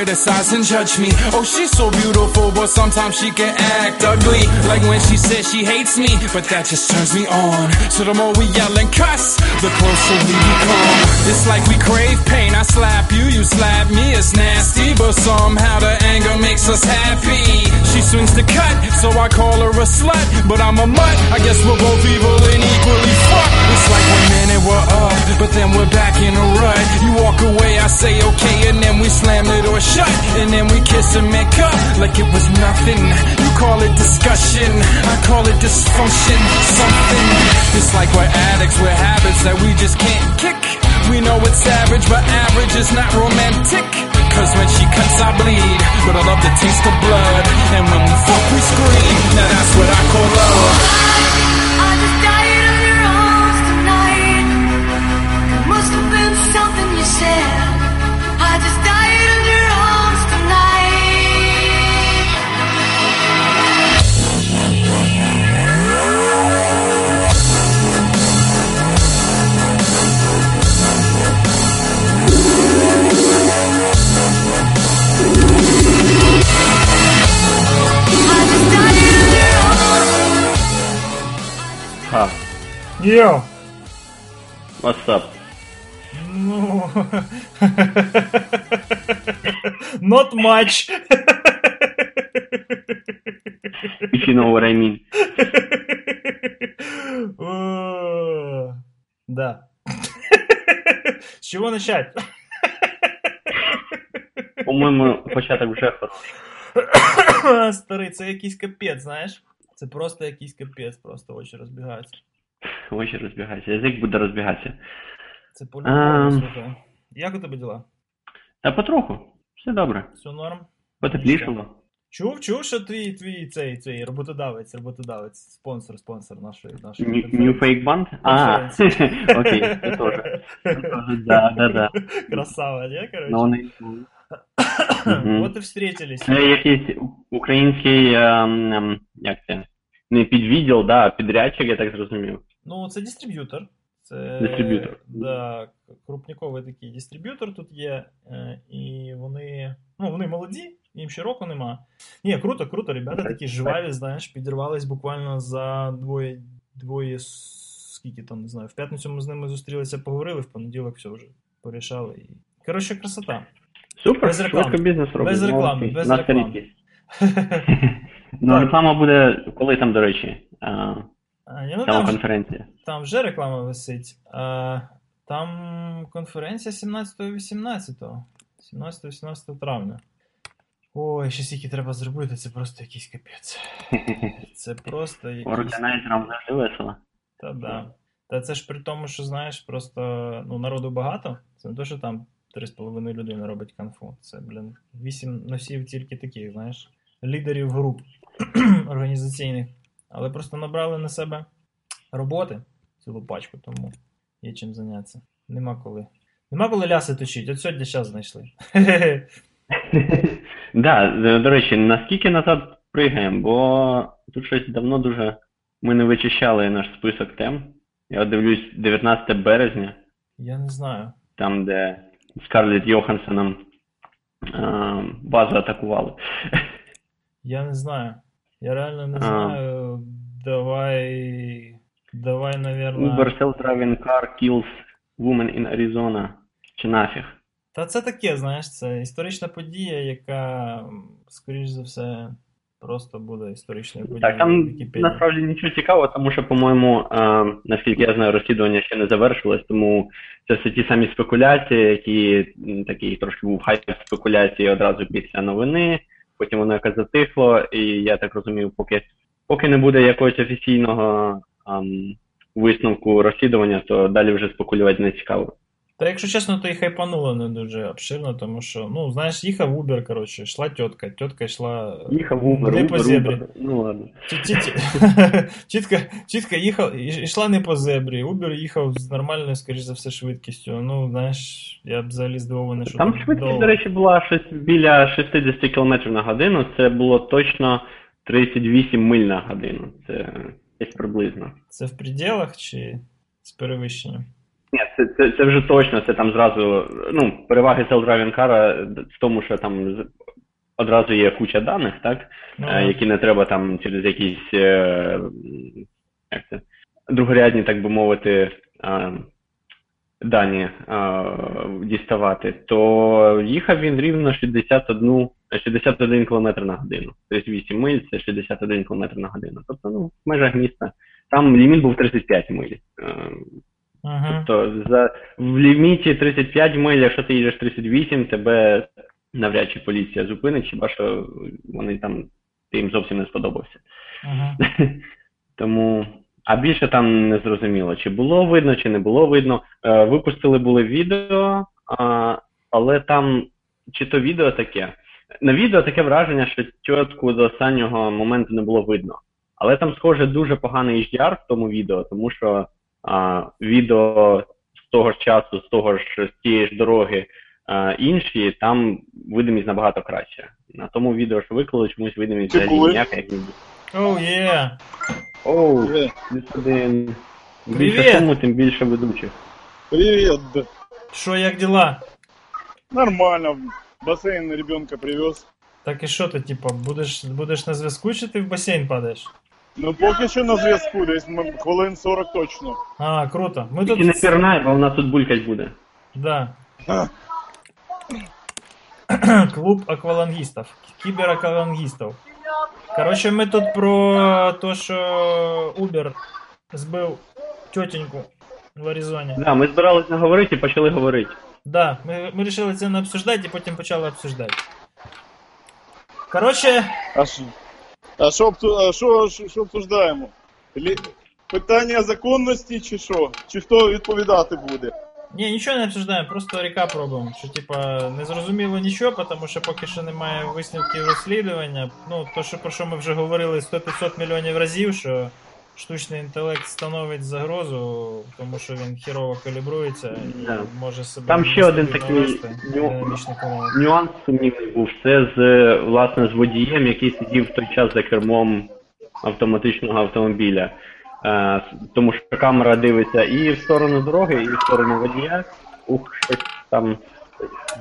spirit and judge me. Oh, she's so beautiful, but sometimes she can act ugly. Like when she says she hates me, but that just turns me on. So the more we yell and cuss, the closer we become. It's like we crave pain. I slap you, you slap me, it's nasty, but somehow the anger makes us happy. She swings the cut, so I call her a slut, but I'm a mutt. I guess we're both evil and equally fucked. It's like one minute we're up, but then we're back in a rut. You walk away, I say okay, and then we slam the door shut, and then we kiss and make up like it was nothing. You call it discussion, I call it dysfunction, something. It's like we're addicts with habits that we just can't kick. We know it's average, but average is not romantic. Cause when she cuts, I bleed. But I love the taste of blood. And when we fuck, we scream. Now that's what I call love. Йо! what's up? Ну... Not much. If you know what I mean. О, Да. С чего начать? По-моєму, початок вже хороший. Старий, це якийсь капець, знаєш? Це просто якийсь капець, просто очі розбігаються. Очі розбігаються, язик буде розбігатися. Це по-любому, слухай. Як у тебе діла? Та потроху, все добре. Все норм? Потеплішало. Чув, чув, що твій, твій цей, цей роботодавець, роботодавець, спонсор, спонсор нашої, нашої New, Fake Band? А, окей, це теж. Да, да, да. Красава, не, короче? Вот и встретились. Це якийсь український, ем, ем, як це? Не підвідділ, да, підрядчик, я так зрозумів. Ну, це дистриб'ютор. Це Дистриб'ютор. Да, крупніковий такий дистриб'ютор тут є. е, І вони. Ну, вони молоді, їм ще року нема. Ні, круто, круто, ребята такі живаві, знаєш, підірвались буквально за двоє, двоє, скільки там, не знаю. В п'ятницю ми з ними зустрілися, поговорили, в понеділок все вже порішали. І... Коротше, красота. Супер, Без реклами. швидко бізнес робить. Без реклами, без реклами. Ну, реклама буде, коли там, до речі, а, ні, ну, сама там, конференція. там вже реклама висить. А, там конференція 17-18. 17-18 травня. Ой, ще скільки треба зробити, це просто якийсь капець. Це просто якийсь. Органайзерам завжди весело. Та да. Та це ж при тому, що знаєш, просто ну, народу багато. Це не то, що там 3,5 людини робить конфу. Це, блін, 8 носів тільки таких, знаєш, лідерів груп організаційних. Але просто набрали на себе роботи цілу пачку, тому є чим зайнятися. Нема коли. Нема коли ляси точить. От сьогодні час знайшли. Да, до речі, наскільки назад пригаємо, бо тут щось давно дуже ми не вичищали наш список тем. Я дивлюсь 19 березня, Я не знаю. там, де Скарлетт Йохансеном базу атакували. Я не знаю. Я реально не А. знаю. Давай. Давай, наверное. Uber self-driving car kills woman in Arizona. Чи нафіг? Та це таке, знаєш, це історична подія, яка, скоріш за все, просто буде історичною подією. Так, там Вікіпедії. насправді нічого цікавого, тому що, по-моєму, е, наскільки я знаю, розслідування ще не завершилось, тому це все ті самі спекуляції, які такий трошки був хайп спекуляції одразу після новини, потім воно якось затихло, і я так розумію, поки, поки не буде якогось офіційного ам, висновку розслідування, то далі вже спекулювати не цікаво. Та якщо чесно, то і хайпануло не дуже обширно, тому що, ну, знаєш, їхав Uber, коротше, йшла тітка, тітка йшла. Їхав Uber, не Uber, по зебрі. Uber. Ну ладно. Чітко, чітко їхав, йшла не по зебрі. Uber їхав з нормальною, скоріш за все, швидкістю. Ну, знаєш, я б взагалі здивований, що Там так швидкість, до речі, була щось біля 60 км на годину. Це було точно 38 миль на годину. Це десь приблизно. Це в пределах чи з перевищенням? Ні, це, це, це вже точно, це там зразу, ну, переваги self-driving car в тому, що там одразу є куча даних, так? Ну, е, які не треба там через якісь е, як це, другорядні, так би мовити, е, дані діставати, то їхав він рівно 61, 61 км на годину. 38 миль це 61 км на годину. Тобто, ну, в межах міста. Там ліміт був 35 миль. Е, Угу. Тобто за, в ліміті 35 миль, якщо ти їдеш 38, тебе навряд чи поліція зупинить, хіба що вони там ти їм зовсім не сподобався. Угу. Тому, а більше там не зрозуміло, чи було видно, чи не було видно. Е, випустили були відео, а, але там чи то відео таке. На відео таке враження, що тітку до останнього моменту не було видно. Але там, схоже, дуже поганий HDR в тому відео, тому що а, відео з того ж часу, з того ж з тієї ж дороги а, інші, там видимість набагато краще. На тому відео, що виклали, чомусь видимість взагалі ніяка, як ніби. Оу, є! Оу, плюс один. Більше Привіт! суму, тим більше ведучих. Привет. да. Що, як діла? Нормально. Бассейн ребенка привез. Так і що ти, типа, будеш, будеш на зв'язку, чи ти в басейн падаєш? Ну поки що на зв'язку, десь м- хвилин 40 точно. А, круто. Ми Тільки не тут. пірнай, бо вона тут булькать буде. Да. Клуб аквалангістів. Кібераквалангістів. Коротше, ми тут про те, що Uber збив тетеньку в Аризоні. Да, ми збирались не говорити і почали говорити. Да, ми, ми вирішили це не обсуждати і потім почали обсуждати. Коротше, А що? А що, що, що, обсуждаємо? Питання законності чи що? Чи хто відповідати буде? ні, нічого не обсуждаємо, просто ріка пробуємо. Що, типа, не зрозуміло нічого, тому що поки що немає висновків розслідування. Ну, то, що про що ми вже говорили 100-500 мільйонів разів, що штучний інтелект становить загрозу, тому що він хірово калібрується і Да. може себе Там ще один такий ню- Нюанс сумнівний був. Це з власне з водієм, який сидів в той час за кермом автоматичного автомобіля. Е, тому що камера дивиться і в сторону дороги, і в сторону водія. Ух, щось там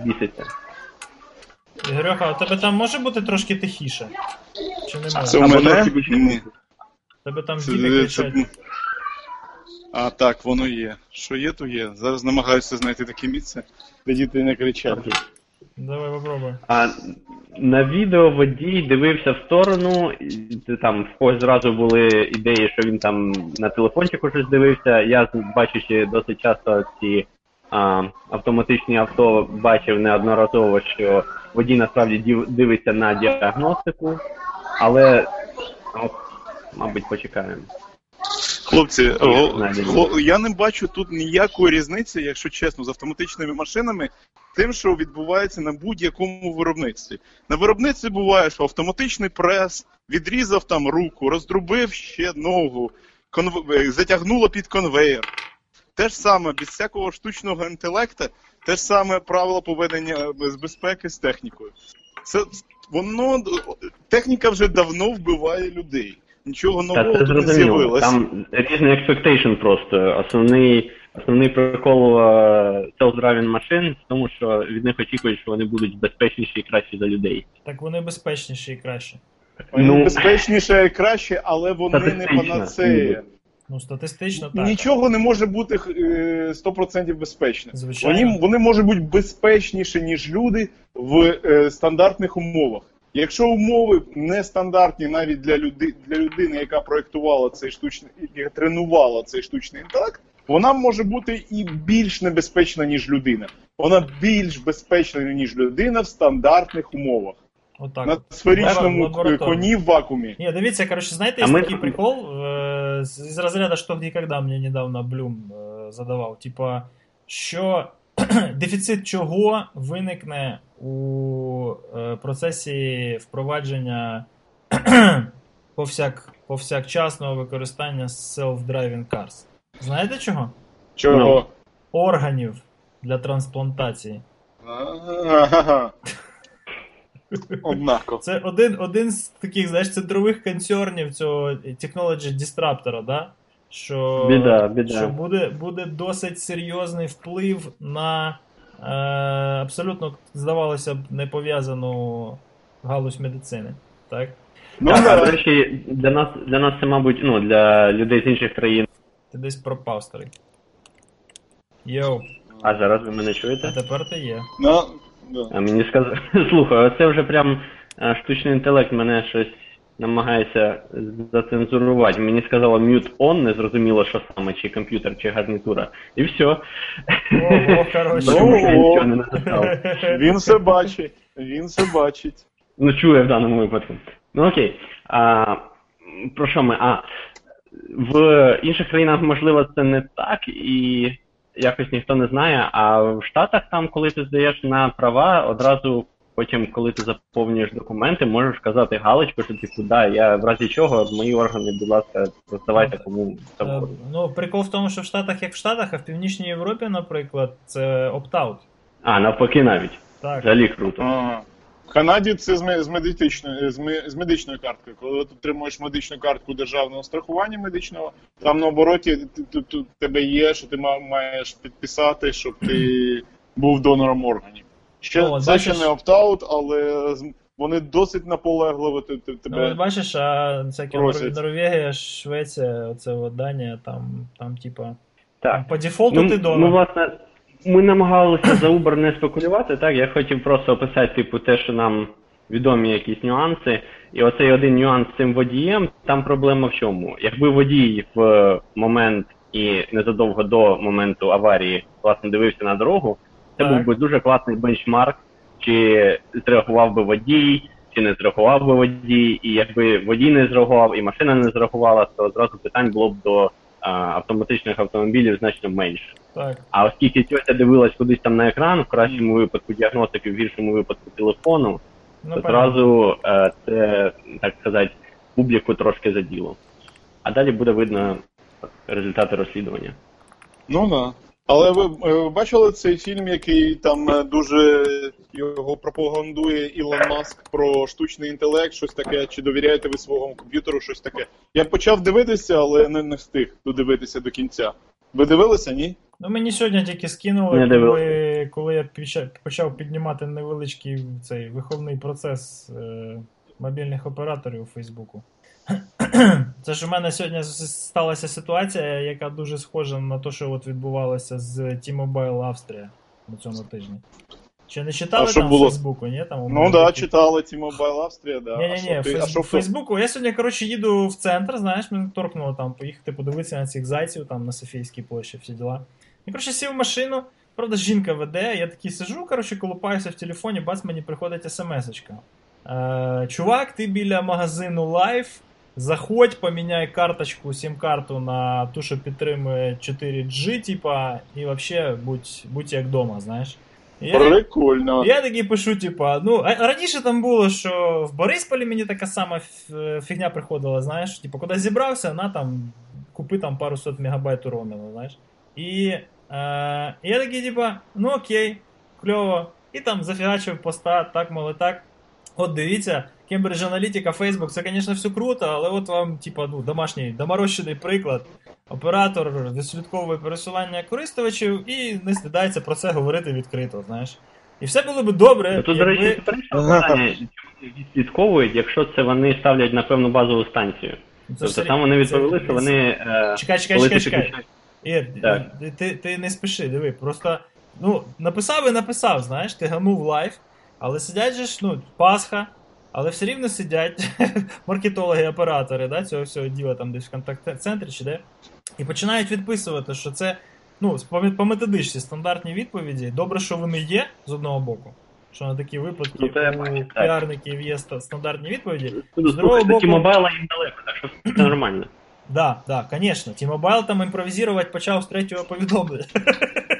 біситься. Ігорьоха, а у тебе там може бути трошки тихіше? Чи не може? Це у Або мене? трошки більше Ні. музики. Тебе там Це- діти це- кричать. А так, воно є. Що є, то є. Зараз намагаюся знайти таке місце, де діти не кричать. Давай попробуй. А на відео водій дивився в сторону, і там в когось зразу були ідеї, що він там на телефончику щось дивився. Я бачачи досить часто ці а, автоматичні авто, бачив неодноразово, що водій насправді дивиться на діагностику, але мабуть, почекаємо. Хлопці, я не бачу тут ніякої різниці, якщо чесно, з автоматичними машинами, тим, що відбувається на будь-якому виробництві. На виробництві буває, що автоматичний прес відрізав там руку, роздрубив ще ногу, конв... е, затягнуло під конвейер. Те ж саме, без всякого штучного інтелекту, те ж саме правило поведення е, з безпеки з технікою. Це воно техніка вже давно вбиває людей. Нічого Та нового це тут не з'явилось. Там різний expectation просто. Основний, основний прикол е, self-driving машин в тому, що від них очікують, що вони будуть безпечніші і кращі за людей. Так вони безпечніші і краще. Вони Ну, безпечніше і краще, але вони не панацея. Ну, статистично так. Нічого не може бути е, 100% безпечним. Звичайно. Вони, вони можуть бути безпечніші, ніж люди в е, стандартних умовах. Якщо умови нестандартні навіть для, люди, для людини, яка проєктувала цей штучний, яка тренувала цей штучний інтелект, вона може бути і більш небезпечна, ніж людина. Вона більш безпечна, ніж людина в стандартних умовах. Отак. На от. сферичному Лабораторно. коні в вакуумі. Не, да видите, короче, знаете, А есть мы- такой прикол э, с- из разряда, что где когда мне недавно Блюм э, задавав. Типа, що дефіцит чого виникне у е, процесі впровадження повсяк, повсякчасного використання self-driving cars. Знаєте чого? Чого? Органів для трансплантації. Однаково. Це один, один з таких, знаєш, центрових концернів цього technology disruptor, да? що, Біда, біда. що буде, буде досить серйозний вплив на абсолютно, здавалося б, не пов'язану галузь медицини. Так? Ну, так, до речі, для нас, для нас це, мабуть, ну, для людей з інших країн. Ти десь пропав, старий. Йоу, А зараз ви мене а чуєте? тепер ти є. Да. А мені сказали, слухай, оце вже прям штучний інтелект мене щось намагається зацензурувати. Мені сказало mute on, не зрозуміло, що саме, чи комп'ютер, чи гарнітура. І все. Ого, Ого. Він все бачить. Він все бачить. Ну, чує в даному випадку. Ну окей. А, про що ми? А, в інших країнах, можливо, це не так, і якось ніхто не знає. А в Штатах, там, коли ти здаєш на права, одразу потім, коли ти заповнюєш документи, можеш казати галочку, що типу, да, я в разі чого, мої органи, будь ласка, роздавайте кому Е, завгодно. Ну, прикол в тому, що в Штатах як в Штатах, а в Північній Європі, наприклад, це опт-аут. А, навпаки навіть. Так. Взагалі круто. Ага. В Канаді це з, ме- з, медичною, з, медичною карткою. Коли ти отримуєш медичну картку державного страхування медичного, там на обороті тебе є, що ти маєш підписати, щоб ти був донором органів. Ще, О, це бачиш? ще не опт-аут, але вони досить наполегливо ти- Ну, бачиш, а всякі просять. Норвегія, Швеція, оце Данія, там, там типа. Так. По дефолту Ну, ти Ми, донор. власне, ми намагалися за Uber не спекулювати, так? Я хотів просто описати, типу, те, що нам відомі якісь нюанси. І оцей один нюанс з цим водієм, там проблема в чому? Якби водій в момент і незадовго до моменту аварії власне дивився на дорогу, це Так. був би дуже класний бенчмарк, чи зреагував би водій, чи не зреагував би водій, і якби водій не зреагував, і машина не зреагувала, то одразу питань було б до а, автоматичних автомобілів значно менше. Так. А оскільки тьотя дивилась кудись там на екран, в кращому випадку діагностики, в гіршому випадку телефону, Ну, то одразу е, це, так сказати, публіку трошки заділо. А далі буде видно результати розслідування. Ну да. Але ви е, бачили цей фільм, який там е, дуже його пропагандує Ілон Маск про штучний інтелект, щось таке, чи довіряєте ви своєму комп'ютеру, щось таке. Я почав дивитися, але не, не встиг додивитися до кінця. Ви дивилися, ні? Ну, мені сьогодні тільки скинули, коли, коли я почав піднімати невеличкий цей виховний процес е, мобільних операторів у Фейсбуку. Це ж у мене сьогодні сталася ситуація, яка дуже схожа на те, що от відбувалося з T-Mobile Австрія на цьому тижні. Чи не читали А там було? в Фейсбуку, ні? Там у Ну мене да, читали T-Mobile Австрія, да. ні, а ні, що ні, ти- а Фейс... що в в Фейсбуку. Я сьогодні, коротше, їду в центр, знаєш, мене торкнуло там поїхати подивитися на цих зайців там на Софійській площі, всі діла. І, коротше, сів в машину, правда, жінка веде, я такий сижу, коротше, колупаюся в телефоні, бац, мені приходить смс-очка. Е, чувак, ти біля магазину Life, заходь, поміняй карточку, сім-карту на ту, що підтримує 4G, типа, і взагалі будь, будь як вдома, знаєш. І я- Прикольно. я такий пишу, типа, ну, а раніше там було, що в Борисполі мені така сама ф- фігня приходила, знаєш, типу, куди зібрався, на там, купи там пару сот мегабайт у роумінгу, знаєш. І е, я такий, типа, ну окей, кльово. І там зафігачив поста, так, мол, і так. От дивіться, Cambridge Analytica, Facebook, це, звісно, все круто, але от вам, типа, ну, домашній, доморощений приклад. Оператор відслідковує пересування користувачів і не стидається про це говорити відкрито, знаєш. І все було би добре. Ну, Тут, до речі, питання, відслідковують, якщо це вони ставлять на певну базову станцію. Це Тобто там вони відповіли, що вони. е, Чекай, чекай, чекай, чекай. Ір, ти, ти, не спіши, диви, просто ну, написав і написав, знаєш, ти гамнув лайф, але сидять же ж, ну, Пасха, але все рівно сидять маркетологи, оператори да, цього всього діла там десь в контакт-центрі чи де, і починають відписувати, що це ну, по, методичці стандартні відповіді. Добре, що вони є з одного боку. Що на такі випадки Ну, це у так. піарників є стандартні відповіді. Ну, З другого боку- T-Mobile їм далеко, так що все нормально. Да, да, конечно. T-Mobile там імпровізувати почав з третього повідомлення.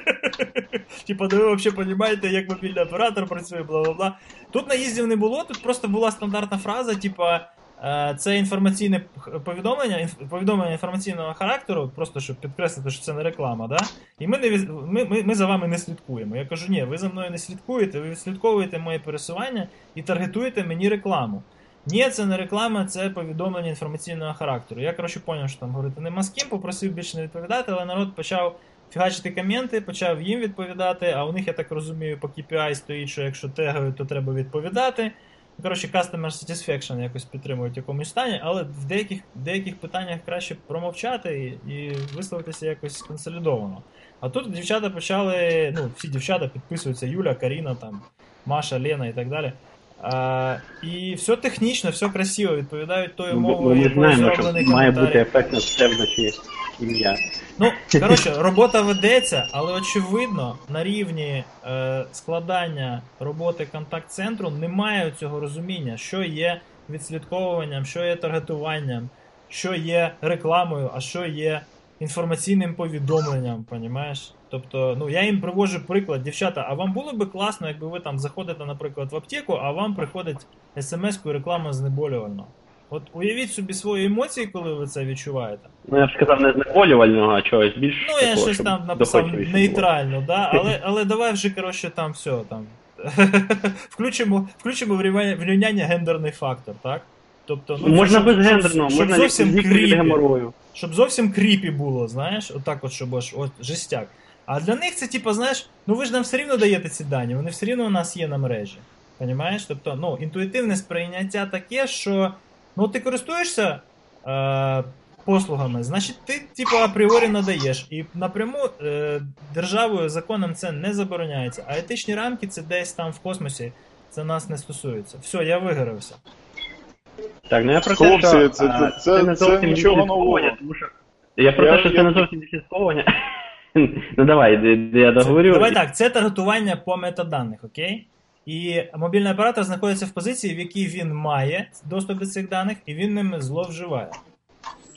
Типа, да ви взагалі розумієте, як мобільний оператор працює, бла бла бла. Тут наїздів не було, тут просто була стандартна фраза, типа. е, Це інформаційне повідомлення, повідомлення інформаційного характеру, просто щоб підкреслити, що це не реклама, да? І ми, не, ми, ми, ми за вами не слідкуємо. Я кажу, ні, ви за мною не слідкуєте, ви відслідковуєте моє пересування і таргетуєте мені рекламу. Ні, це не реклама, це повідомлення інформаційного характеру. Я, коротше, поняв, що там говорити нема з ким, попросив більше не відповідати, але народ почав фігачити коменти, почав їм відповідати, а у них, я так розумію, по KPI стоїть, що якщо тегають, то треба відповідати. Ну, Коротше, customer satisfaction якось підтримують в якомусь стані, але в деяких, деяких питаннях краще промовчати і, і висловитися якось консолідовано. А тут дівчата почали, ну, всі дівчата підписуються, Юля, Каріна, там, Маша, Лена і так далі. А, і все технічно, все красиво, відповідають тою Ну, мовою, якою знаємо, що має бути ефектно все вночі ім'я. Ну, коротше, робота ведеться, але очевидно, на рівні е, складання роботи контакт-центру немає цього розуміння, що є відслідковуванням, що є таргетуванням, що є рекламою, а що є інформаційним повідомленням, понімаєш? Тобто, ну я їм привожу приклад, дівчата, а вам було би класно, якби ви там заходите, наприклад, в аптеку, а вам приходить смс-кою реклама знеболювального. От уявіть собі свої емоції, коли ви це відчуваєте. Ну я б сказав не знеболювального, а чогось більш. Ну, я такого, щось там написав нейтрально, да? але, але давай вже, коротше, там все там. включимо, включимо в рівняння гендерний фактор, так? Тобто, було. Можна щоб- безгендерно, щоб можна зовсім кріпі. геморою. Щоб зовсім кріпі було, знаєш, отак от, щоб аж от жестяк. А для них це, типу, знаєш, ну ви ж нам все рівно даєте ці дані, вони все рівно у нас є на мережі. Понімаєш? Тобто, ну, інтуїтивне сприйняття таке, що ну ти користуєшся е, послугами, значить ти, типу, апріорі надаєш. І напряму е, державою законом це не забороняється. А етичні рамки це десь там в космосі. Це нас не стосується. Все, я вигорався. Так, ну я про Хлопці, те, що це- а, це- не це зовсім нічого відслідковування, нового. тому що я про Я- те, що я- це не зовсім відслідковування. Ну давай, де- де я договорю. Давай так, це таргетування по метаданих, окей? І мобільний оператор знаходиться в позиції, в якій він має доступ до цих даних, і він ними зловживає.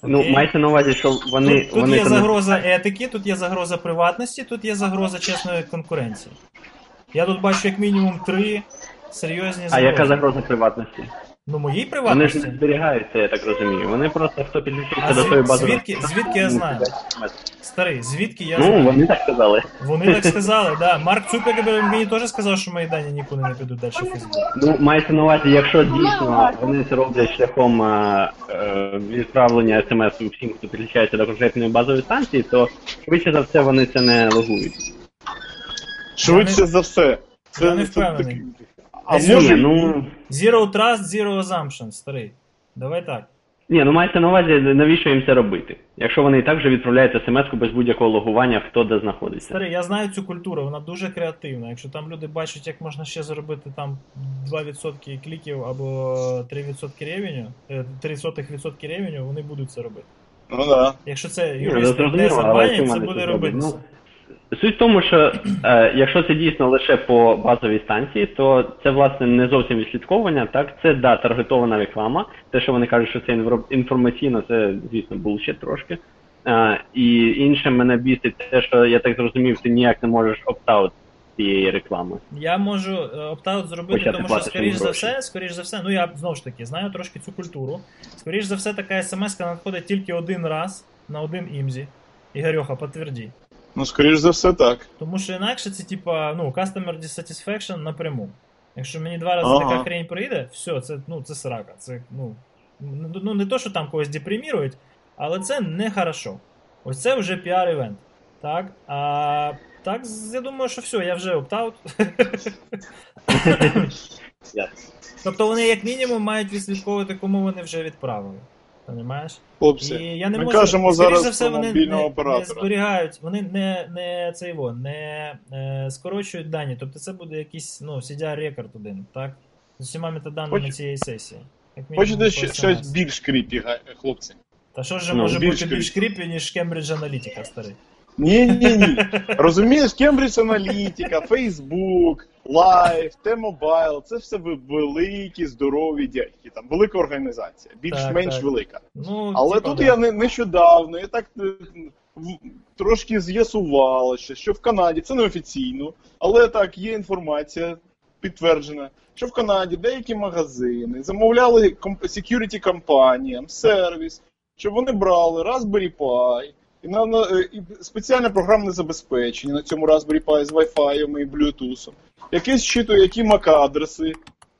Ну, Окей? мається на увазі, що вони. тут, тут вони є там- загроза етики, тут є загроза приватності, тут є загроза чесної конкуренції. Я тут бачу як мінімум три серйозні А загрози. яка загроза приватності? Ну, моїй Вони ж приватності. не зберігаються, я так розумію. Вони просто хто підключився А до звід- тої бази. звідки- звідки я знаю? Старий, звідки я Ну, знаю? вони так сказали. Вони так сказали, да. Марк Цукерберг мені теж сказав, що мої дані нікуди не підуть далі в Фейсбук. Ну, мається на увазі, якщо дійсно вони це роблять шляхом е, е, відправлення смс всім, хто підключається до конкретної базової станції, то швидше за все вони це не логують. Швидше за все. Це, Я не впевнений. А Ні, може, ну, Zero trust, zero assumption, старий. Давай так. ні, ну мається на увазі, навіщо їм це робити? Якщо вони і так вже відправляють смс без будь-якого логування, хто де знаходиться. Старий, я знаю цю культуру, вона дуже креативна. Якщо там люди бачать, як можна ще заробити там 2% кліків або 3% ревеню, е, 3% ревеню, вони будуть це робити. ну да. Якщо це Ні, юристи не але це вони буде це робитися. Ну, Суть в тому, що е, якщо це дійсно лише по базовій станції, то це власне не зовсім відслідковування, так це да, таргетована реклама. Те, що вони кажуть, що це інформаційно, це звісно булшіт трошки. Е, і інше мене бісить те, що я так зрозумів, ти ніяк не можеш опт-аут цієї реклами. Я можу е, опт-аут зробити, Почати тому що, скоріш за все, скоріш за все, ну я знову ж таки знаю трошки цю культуру. Скоріш за все, така смс надходить тільки один раз на один імзі. Ігорьоха, підтверді. Ну, скоріш за все, так. Тому що інакше це типа, ну, customer dissatisfaction напряму. Якщо мені два рази Ага. така хрень прийде, все, це, ну, це срака. Це, ну, ну, ну, не то, що там когось депремірують, але це не хорошо. Ось це вже PR-івент. Так? А так, я думаю, що все, я вже opt-out. Тобто вони, як мінімум, мають відслідковувати, кому вони вже відправили. Понімаєш? Хлопці, І я не ми можу, кажемо скоріш зараз за все, про вони мобільного не, не оператора. зберігають, вони не, не це його, не е, скорочують дані. Тобто це буде якийсь ну, CDR record один, так? З усіма метаданими Хоч- цієї сесії. Як мінімум, Хочете по ще- SMS. щось більш кріпі, га- хлопці? Та що ж Ну, може більш бути більш кріпі, ніж Cambridge Analytica, старий? Ні, ні, ні. Розумієш, Cambridge Аналітика, Facebook, Live, T-Mobile, це все великі, здорові дядьки, там велика організація, більш-менш велика. Ну, Але типа, тут да. я не, нещодавно, я так е, трошки з'ясувалося, що в Канаді це не офіційно, але так, є інформація підтверджена, що в Канаді деякі магазини замовляли security компаніям сервіс, щоб вони брали Raspberry Pi. І, на, на, е, і спеціальне програмне забезпечення на цьому Raspberry Pi з Wi-Fi і Bluetooth, яке зчитує, які MAC-адреси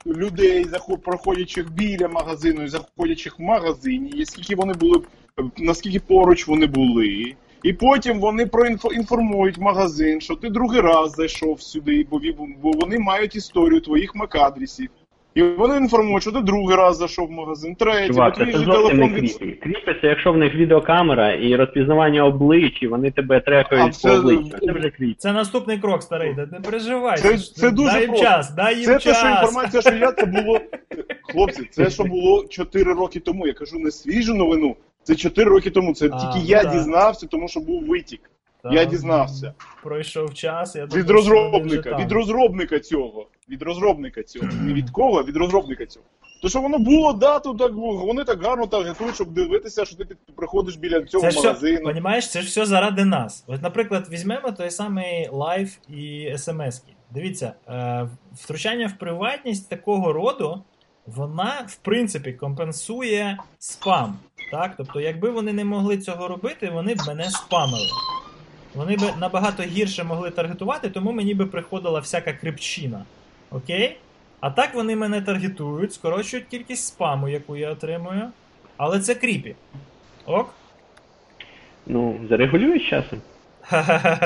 людей, проходячих біля магазину і заходячих в магазині, скільки вони були, наскільки поруч вони були. І потім вони проінформують магазин, що ти другий раз зайшов сюди, бо вони мають історію твоїх MAC-адресів. І вони інформують, що ти другий раз зайшов в магазин, третій, бо Чувак, це же зовсім не телефон від... Кріпи це якщо в них відеокамера і розпізнавання облич, і вони тебе А трекають це- по обличчю. Це вже кріпі. Це наступний крок, старий, да не переживай. Це- ж- це дуже дай їм просто. час, дай їм Це час. те, що інформація, що я це було. Хлопці, це що було 4 роки тому. Я кажу не свіжу новину. Це 4 роки тому. Це А, тільки я так. дізнався, тому що був витік. Я дізнався. Пройшов час, я Від розробника, від розробника цього. Від розробника цього. Не від кого, а від розробника цього. То що воно було, да, то так вони так гарно таргетують, щоб дивитися, що ти приходиш біля цього Це ж все, магазину. понімаєш, це ж все заради нас. От, наприклад, візьмемо той самий лайв і смс. Дивіться, е, втручання в приватність такого роду, вона, в принципі, компенсує спам. Так? Тобто, якби вони не могли цього робити, вони б мене спамили. Вони б набагато гірше могли таргетувати, тому мені би приходила всяка крипчина. Окей? А так вони мене таргетують, скорочують кількість спаму, яку я отримую. Але це кріпі. Ок? Ну, зарегулюєш часом.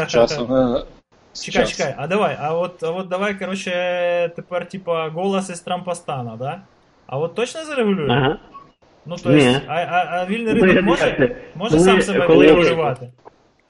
Часом. е, Чекай, час. чекай, а давай, а от, а от давай, короче, тепер, типа, голос із Трампостана, да? А от точно зарегулює? Ага. Ну, то есть, а, а, а вільний Ну, ринок я- може, може сам себе коли- регулювати?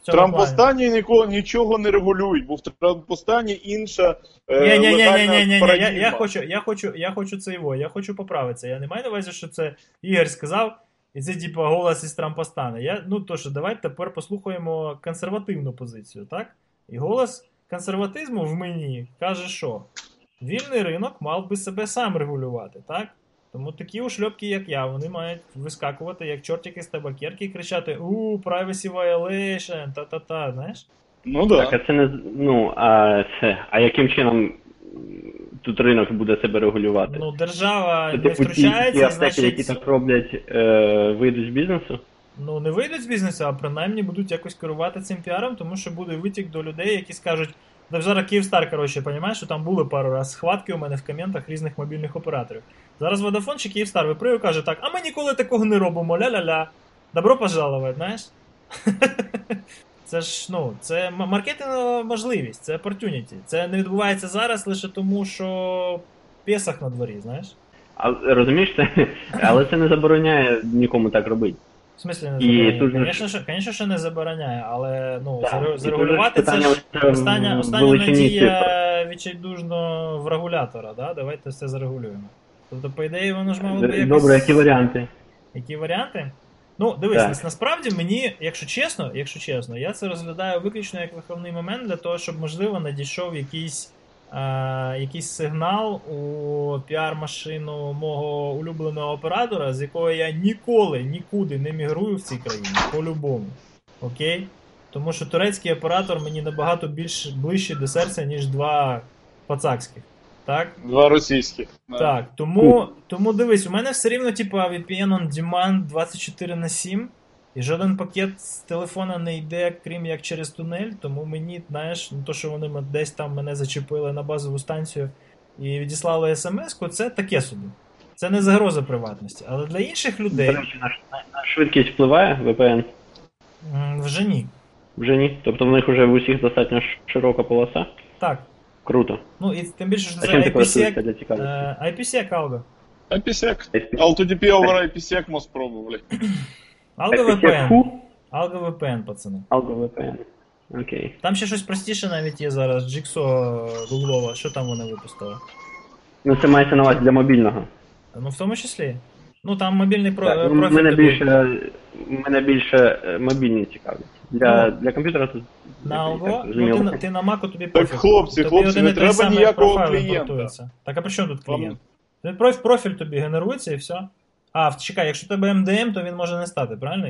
В цьому Трамп плані. нікого нічого не регулюють, бо в Трамп останній інша е, Ні, ні, ні, ні, я, я хочу, я хочу, я хочу це його, я хочу поправитися. Я не маю на увазі, що це Ігор сказав, і це типа голос із Трампостана. Я, ну то що, давайте тепер послухаємо консервативну позицію, так? І голос консерватизму в мені каже, що вільний ринок мав би себе сам регулювати, так? Тому такі ушльопки, як я, вони мають вискакувати як чортики з табакерки і кричати: у, privacy violation, та-та-та, знаєш? Ну да. Так, а це не з- ну, а це. А яким чином тут ринок буде себе регулювати? Ну, держава Це, не типу, ті, ті втручається, аптеки, які значить. так роблять, е, вийдуть з бізнесу? ну не вийдуть з бізнесу, а принаймні будуть якось керувати цим піаром, тому що буде витік до людей, які скажуть. Да зараз Київстар, коротше, понімаєш, що там були пару раз схватки у мене в коментах різних мобільних операторів. Зараз Vodafone чи Київстар виприє каже так, а ми ніколи такого не робимо, ля-ля-ля. Добро пожаловать, знаєш? Це ж, ну, це маркетингова можливість, це opportunity. Це не відбувається зараз лише тому, що Песах на дворі, знаєш? А розумієш це? Але це не забороняє нікому так робити. В смислі не забороняє? тут Звісно, що, звісно, що не забороняє, але ну, і зарегулювати це ж остання, остання надія відчайдужно в регулятора, да? давайте все зарегулюємо. Тобто, по ідеї, воно ж мало би якось... Добре, які варіанти? Які варіанти? Ну, дивись, Так. насправді мені, якщо чесно, якщо чесно, я це розглядаю виключно як виховний момент для того, щоб, можливо, надійшов якийсь, якийсь сигнал у піар-машину мого улюбленого оператора, з якого я ніколи нікуди не мігрую в цій країні, по-любому. Окей? Тому що турецький оператор мені набагато більш ближче до серця, ніж два пацакських. Так? Два російських. Да. Так, тому, тому дивись, у мене все рівно, типа, VPN on demand 24 на 7, і жоден пакет з телефона не йде, крім як через тунель, тому мені, знаєш, ну то, що вони десь там мене зачепили на базову станцію і відіслали смс-ку, це таке собі. Це не загроза приватності. Але для інших До людей речі, на, швидкість впливає VPN? вже ні. Вже ні. Тобто в них вже в усіх достатньо широка полоса. Так. Круто. Ну і тим більше, що А це чим ти користуєшся IPsec, IPsec Algo. IPsec. IPsec. AutoDP over IPsec мы спробовали. Algo IPsec VPN. who? Algo VPN, пацани. Algo VPN. Окей. Там ще щось простіше навіть є зараз. Джиксо Гуглова. Що там вони випустили? Ну це мається на увазі для мобільного. Ну, в тому числі. Ну там мобільний про... Так, ну, профіль. мене більше, мене більше е, мобільні цікавлять. Для, Ну, для комп'ютера тут На Algo? Ну, ти, на- ти на Mac тобі Так, хлопці, тобі хлопці, не треба ніякого клієнта. імпортується. Так а при чому тут Вам- клієнт? Він проф- профіль тобі генерується і все. А, чекай, якщо у тебе MDM, то він може не стати, правильно?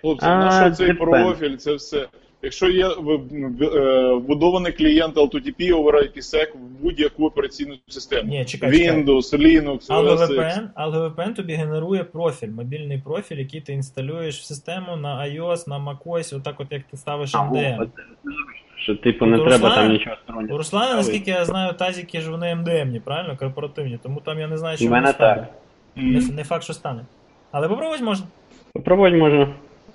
Хлопці, А, на що цей depends. профіль, це все. Якщо є в- в- е, вбудований клієнт LTTP over IPsec в будь-яку операційну систему. Ні, чекай, чекай. Windows, Linux, OS X. Тобі генерує профіль, мобільний профіль, який ти інсталюєш в систему на iOS, на macOS, отак от як ти ставиш А, MDM. от. Що, типу, не у треба Руслана- там нічого У стороннього. Руслана, наскільки я знаю, тазики ж вони МДМні, правильно? Корпоративні, тому там я не знаю, що У мене воно стане. так. Не, не факт, що стане. Але попробувати можна. Попробувати можна.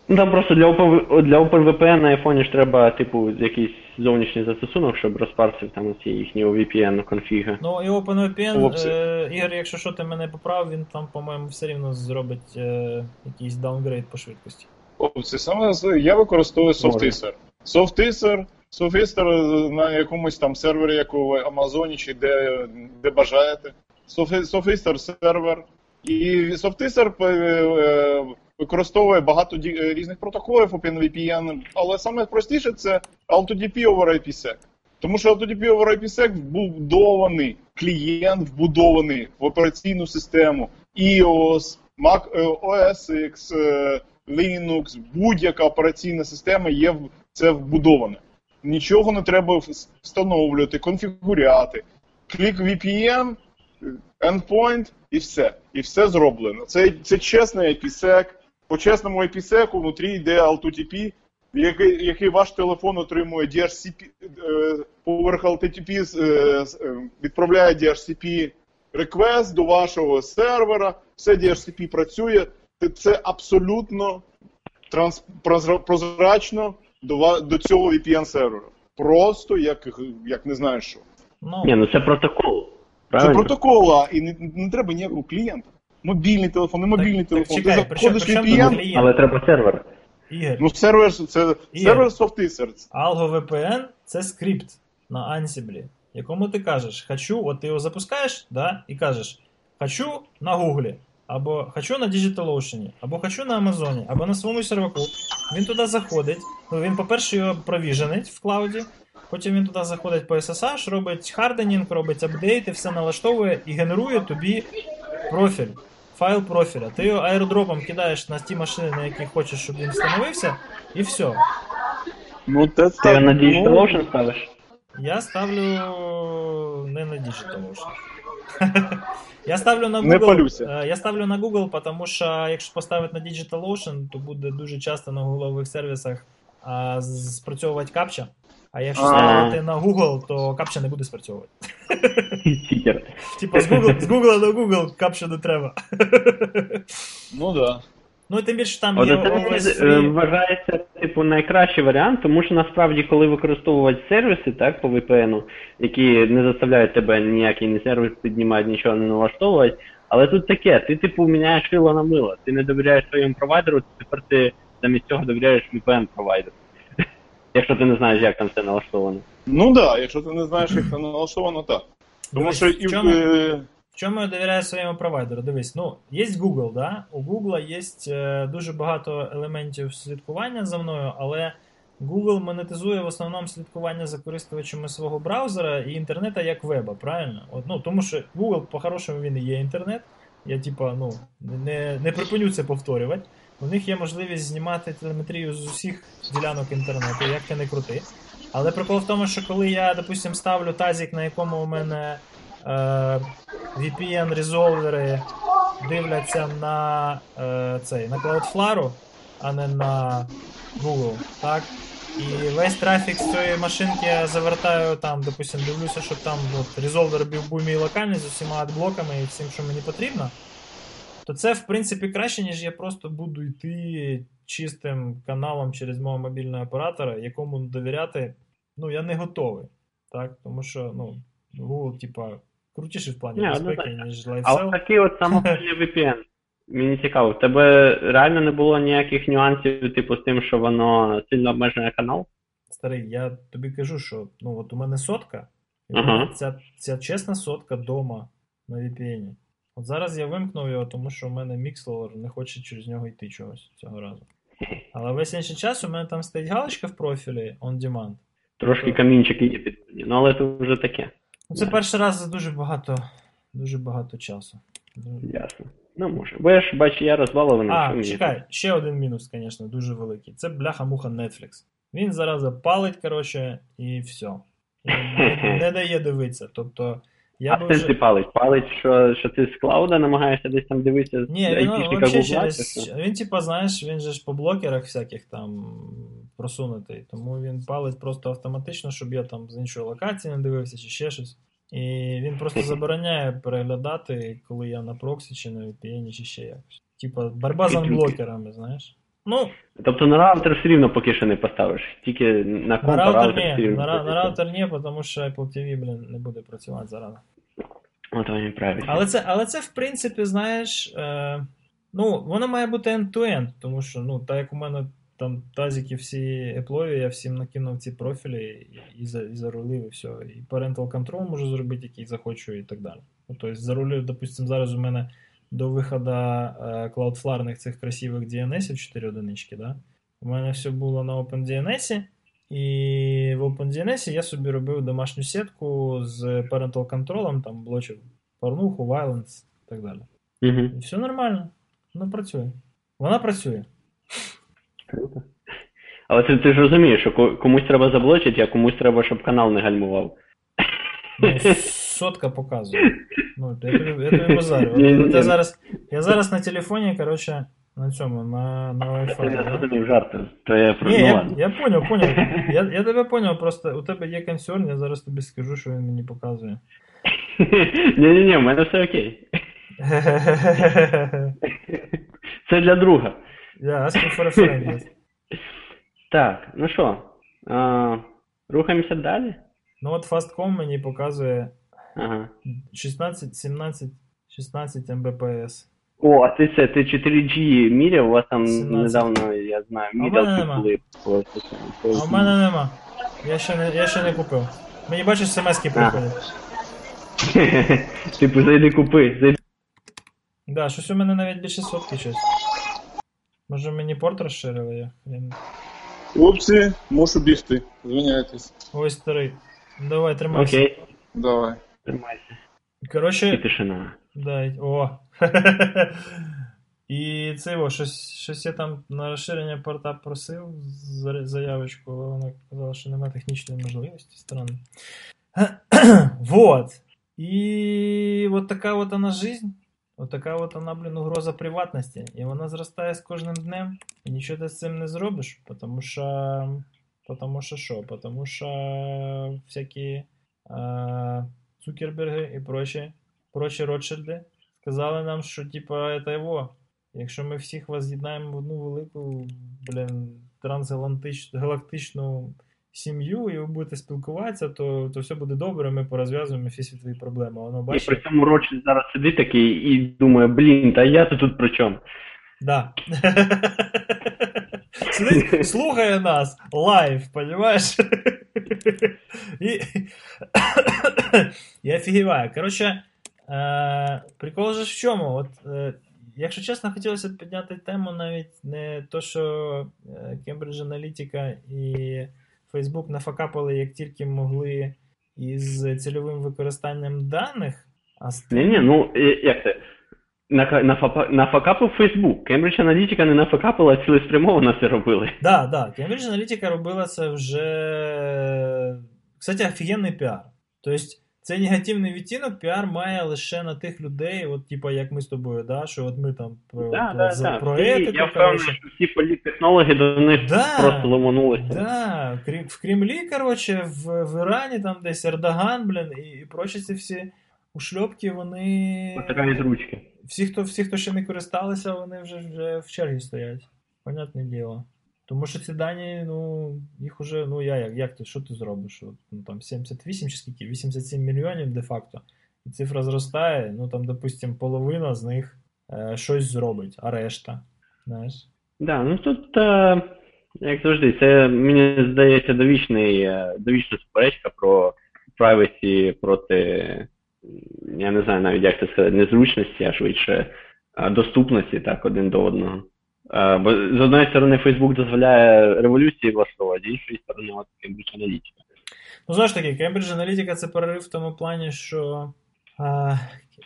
Ну там просто для OpenV для OpenVPN на iPhone ж треба, типу, якийсь зовнішній застосунок, щоб розпарсив там оці їхні VPN конфіги. Ну і OpenVPN, е, Ігор, якщо що ти мене поправ, він там, по-моєму, все рівно зробить е, якийсь даунгрейд по швидкості. О, це саме я використовую Sovereign. Sovereign, Sovereign е, на якомусь там сервері, як у Амазоні, чи де, де бажаєте. Soft- SoftISR сервер. І SoftISR е, е, використовує багато е, різних протоколів OpenVPN, але саме простіше це AutoDP over IPsec. Тому що AutoDP over IPsec вбудований, клієнт вбудований в операційну систему iOS, Mac е, OS X, Linux, будь-яка операційна система є в це вбудоване. Нічого не треба встановлювати, конфігуряти. Клік VPN, endpoint і все. І все зроблено. Це, це чесний IPsec. По чесному IPsec внутрі йде AutoTP, який, який ваш телефон отримує DHCP, е, поверх LTTP з- е, е, відправляє DHCP request до вашого сервера, все DHCP працює. Це- абсолютно транс, прозра- прозрачно до, до цього VPN сервера. Просто як, як не знаю що. Ну, Ні, ну це протокол. Це Правильно? протокол, а, і не, не треба ніякого клієнта. Мобільний телефон, не мобільний так телефон. чекай, Ти при чому- заходиш в при чому VPN, клієнт? Але треба сервер. Ігор, ну сервер це Ігор. сервер SoftISR. Algo VPN це скрипт на Ansible, якому ти кажеш, хочу, от ти його запускаєш, да, і кажеш, хочу на Гуглі, або хочу на DigitalOcean, або хочу на Амазоні, або на своєму серваку. Він туди заходить. Ну, він, по-перше, його provision ить в клауді, потім він туди заходить по SSH, робить hardening, робить апдейти, все налаштовує і генерує тобі профіль. Файл профіля. Ти його AirDrop ом кидаєш на ті машини, на які хочеш, щоб він встановився, і все. Ну, це Ти його на DigitalOcean ставиш? Я ставлю не на DigitalOcean. Я ставлю на Google. Не палюся. е, Я ставлю на Google, тому що якщо поставити на DigitalOcean, то буде дуже часто на гуглових сервісах а, спрацьовувати капча. А якщо ставити на Google, то капча не буде спрацьовувати. Читер. Типа з Google, з Google на Google капча не треба. Ну да. Ну і тим більше там От є це мені OS е, вважається типу найкращий варіант, тому що насправді, коли використовувати сервіси, так, по VPN, які не заставляють тебе ніякий не сервіс піднімати, нічого не налаштовувати. Але тут таке, ти типу міняєш шило на мило. Ти не довіряєш своєму провайдеру, тепер ти замість цього довіряєш VPN провайдеру. Якщо ти не знаєш, як там все налаштовано. Ну да, якщо ти не знаєш, як це налаштовано, так. Тому Дивись, що в чому- е, В чому я довіряю своєму провайдеру? Дивись, ну, є Google, да? У Google є е, дуже багато елементів слідкування за мною, але Google монетизує в основному слідкування за користувачами свого браузера і інтернету як веба, правильно? От, ну, тому що Google, по-хорошому, він і є інтернет. Я, типа, ну, не, не припиню це повторювати. У них є можливість знімати телеметрію з усіх ділянок інтернету, як ти не крути. Але прикол в тому, що коли я, допустим, ставлю тазик, на якому у мене е, VPN-резолвери дивляться на е, цей, на Cloudflare, а не на Google, так? І весь трафік з цієї машинки я завертаю там, допустим, дивлюся, щоб там от, резолвер був мій локальний з усіма адблоками і всім, що мені потрібно. То це, в принципі, краще, ніж я просто буду йти чистим каналом через мого мобільного оператора, якому довіряти, ну, я не готовий. Так? Тому що, ну, Google, типа, крутіший в плані Ні, безпеки, однозначно. ніж А LifeCell. от такий от самопальний VPN. Мені цікаво, в тебе реально не було ніяких нюансів, типу, з тим, що воно сильно обмежує канал? Старий, я тобі кажу, що ну от у мене сотка, і Ага. в ця, ця чесна сотка дома на VPN. От зараз я вимкнув його, тому що у мене Mixlr не хоче через нього йти чогось цього разу. Але весь інший час у мене там стоїть галочка в профілі On Demand. Трошки камінчики є підпільні, ну але це вже таке. Ну, це Да. перший раз за дуже багато, дуже багато часу. Ясно. Ну, може. Бо я ж бачу, я розбалований. що А, мені чекай, ще один мінус, звісно, дуже великий. Це бляха-муха Netflix. Він зараза палить, коротше, і все. І не, не дає дивитися. Тобто, я а би вже. палить? Палить, що, що ти з клауда намагаєшся десь там дивитися Ні, з він вообще Гугла, чи через. Він, типа, знаєш, він же ж по блокерах всяких там просунутий. Тому він палить просто автоматично, щоб я там з іншої локації не дивився чи ще щось. І він просто забороняє переглядати, коли я на проксі чи на VPN, чи ще якось. Типа боротьба з анблокерами, знаєш. Ну, Тобто на раутер все рівно поки що не поставиш. Тільки на на компа раутер раутер все рівно. на, на раутер ні, тому що Apple TV, блін, не буде працювати зараз. От вони правильно. Але це, але це, в принципі, знаєш, е, ну, воно має бути end-to-end, тому що, ну, так як у мене там тазики всі еплові, я всім накинув ці профілі і, і, за, і зарулив, і все. І parental control можу зробити, який захочу, і так далі. Ну, тобто, зарулив, допустим, зараз у мене до виходу е, Cloudflare цих красивих DNS 4 одинички, да? у мене все було на OpenDNS, і в OpenDNS я собі робив домашню сітку з parental control, там блочив порнуху, violence і так далі. Угу. І все нормально. Вона працює. Вона працює. Круто. Але ти, ти ж розумієш, що комусь треба заблочити, а комусь треба, щоб канал не гальмував. Ну, сотка показує. Ну, я тобі, я тобі базарю. От, Ні, ні, от я, ні. зараз, я зараз на телефоні, коротше, на цьому, на, на Я Wi-Fi. не Да? зрозумів жарти. То я про Ні, ну, я, ладно. я поняв, поняв. Я, я тебе поняв, просто у тебе є консерн, я зараз тобі скажу, що він мені показує. Ні-ні-ні, в мене все окей. Це для друга. Yeah, asking for a friend, yes. Так, ну що, а, рухаємося далі? Ну от Fastcom мені показує Ага. 16, 17, 16 Mbps. О, а ти це, ти 4G міряв, у вас там 17. недавно, я знаю, мене міряв нема. були. по- по- А в мене нема. Я ще не, я ще не купив. Мені бачиш, смс-ки приходять. Типу, зайди купи, зайди. Да, щось у мене навіть більше сотки щось. Може мені порт розширили я? я... не- Хлопці, мушу бігти. Звиняйтесь. Ой, старий. Давай, тримайся. Окей, Давай. Тримайся. І тишина. дай. О. І це щось, щось я там на розширення порта просив заявочку, але вона казала, що немає технічної можливості. Странно. вот. І вот така вот она жизнь. Вот така вот она, блін, угроза приватності. І вона зростає з кожним днем, і нічого ти з цим не зробиш, тому що. Потому що що? Потому що всякі а, Цукерберги і прочі, прочі Ротшильди сказали нам, що типа це його. Якщо ми всіх вас з'єднаємо в одну велику, блін, трансгалактичну сім'ю, і ви будете спілкуватися, то, то все буде добре, ми порозв'язуємо всі світові проблеми. Воно І при цьому Ротшильд зараз сидить такий і думає, блін, та я то тут при чому? Да. Сидить, слухає нас live, понимаешь? І, і офігіває. Коротше, е, прикол же в чому? От, е, якщо чесно, хотілося б підняти тему навіть не то, що е, Cambridge Analytica і Facebook нафакапали як тільки могли із цільовим використанням даних, а з тим, Ні, ні, ну як це? На, на, нафакапив Фейсбук. Cambridge Analytica не нафакапила, а цілеспрямовано це робили. Да, да. Cambridge Analytica робила це вже. Кстати, офігенний піар. Тобто, цей негативний відтінок піар має лише на тих людей, от, типа, як ми з тобою, да? що от ми там про, Да, про, да, за- да. про етику, я впевнений, що всі політтехнологи до них Да, просто ломанулися. Да, в в Кремлі, коротше, в, в Ірані, там десь Ердоган, блін, і, і прочі ці всі ушльопки, вони. Ось така із ручки. Всі, хто, всі, хто ще не користалися, вони вже, вже в черзі стоять. Понятне діло. Тому що ці дані, ну, їх уже, ну я як, як ти, що ти зробиш? От, ну, там 78 чи скільки? 87 мільйонів де-факто. І цифра зростає, ну там, допустим, половина з них е, щось зробить, а решта. Знаєш? Да, ну тут, е, як завжди, це мені здається довічний, е, довічна суперечка про privacy проти, я не знаю навіть як це сказати, незручності, а швидше доступності так один до одного. Бо з одної сторони Facebook дозволяє революції влаштовувати, з іншої сторони от Cambridge Analytica. Ну, знову ж таки, Cambridge Analytica це перерив в тому плані, що а,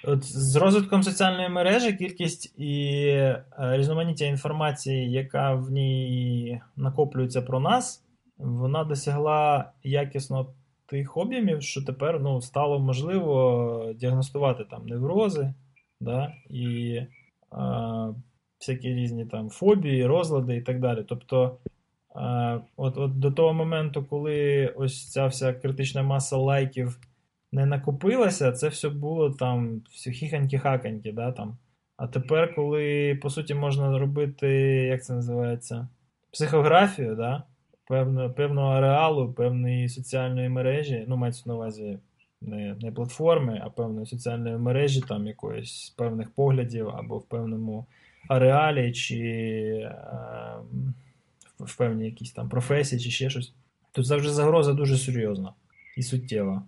от з розвитком соціальної мережі кількість і е, різноманіття інформації, яка в ній накоплюється про нас, вона досягла якісно тих об'ємів, що тепер ну, стало можливо діагностувати там неврози, да, і а, всякі різні там фобії, розлади і так далі. Тобто А, от, от до того моменту, коли ось ця вся критична маса лайків не накопилася, це все було там все хіханьки-хаканьки, да, там. А тепер, коли по суті можна робити, як це називається, психографію, да, певно, певного ареалу, певної соціальної мережі, ну, мається на увазі не, не платформи, а певної соціальної мережі, там якоїсь певних поглядів або в певному ареалі, чи е, в- певній якійсь там професії, чи ще щось. То це вже загроза дуже серйозна і суттєва.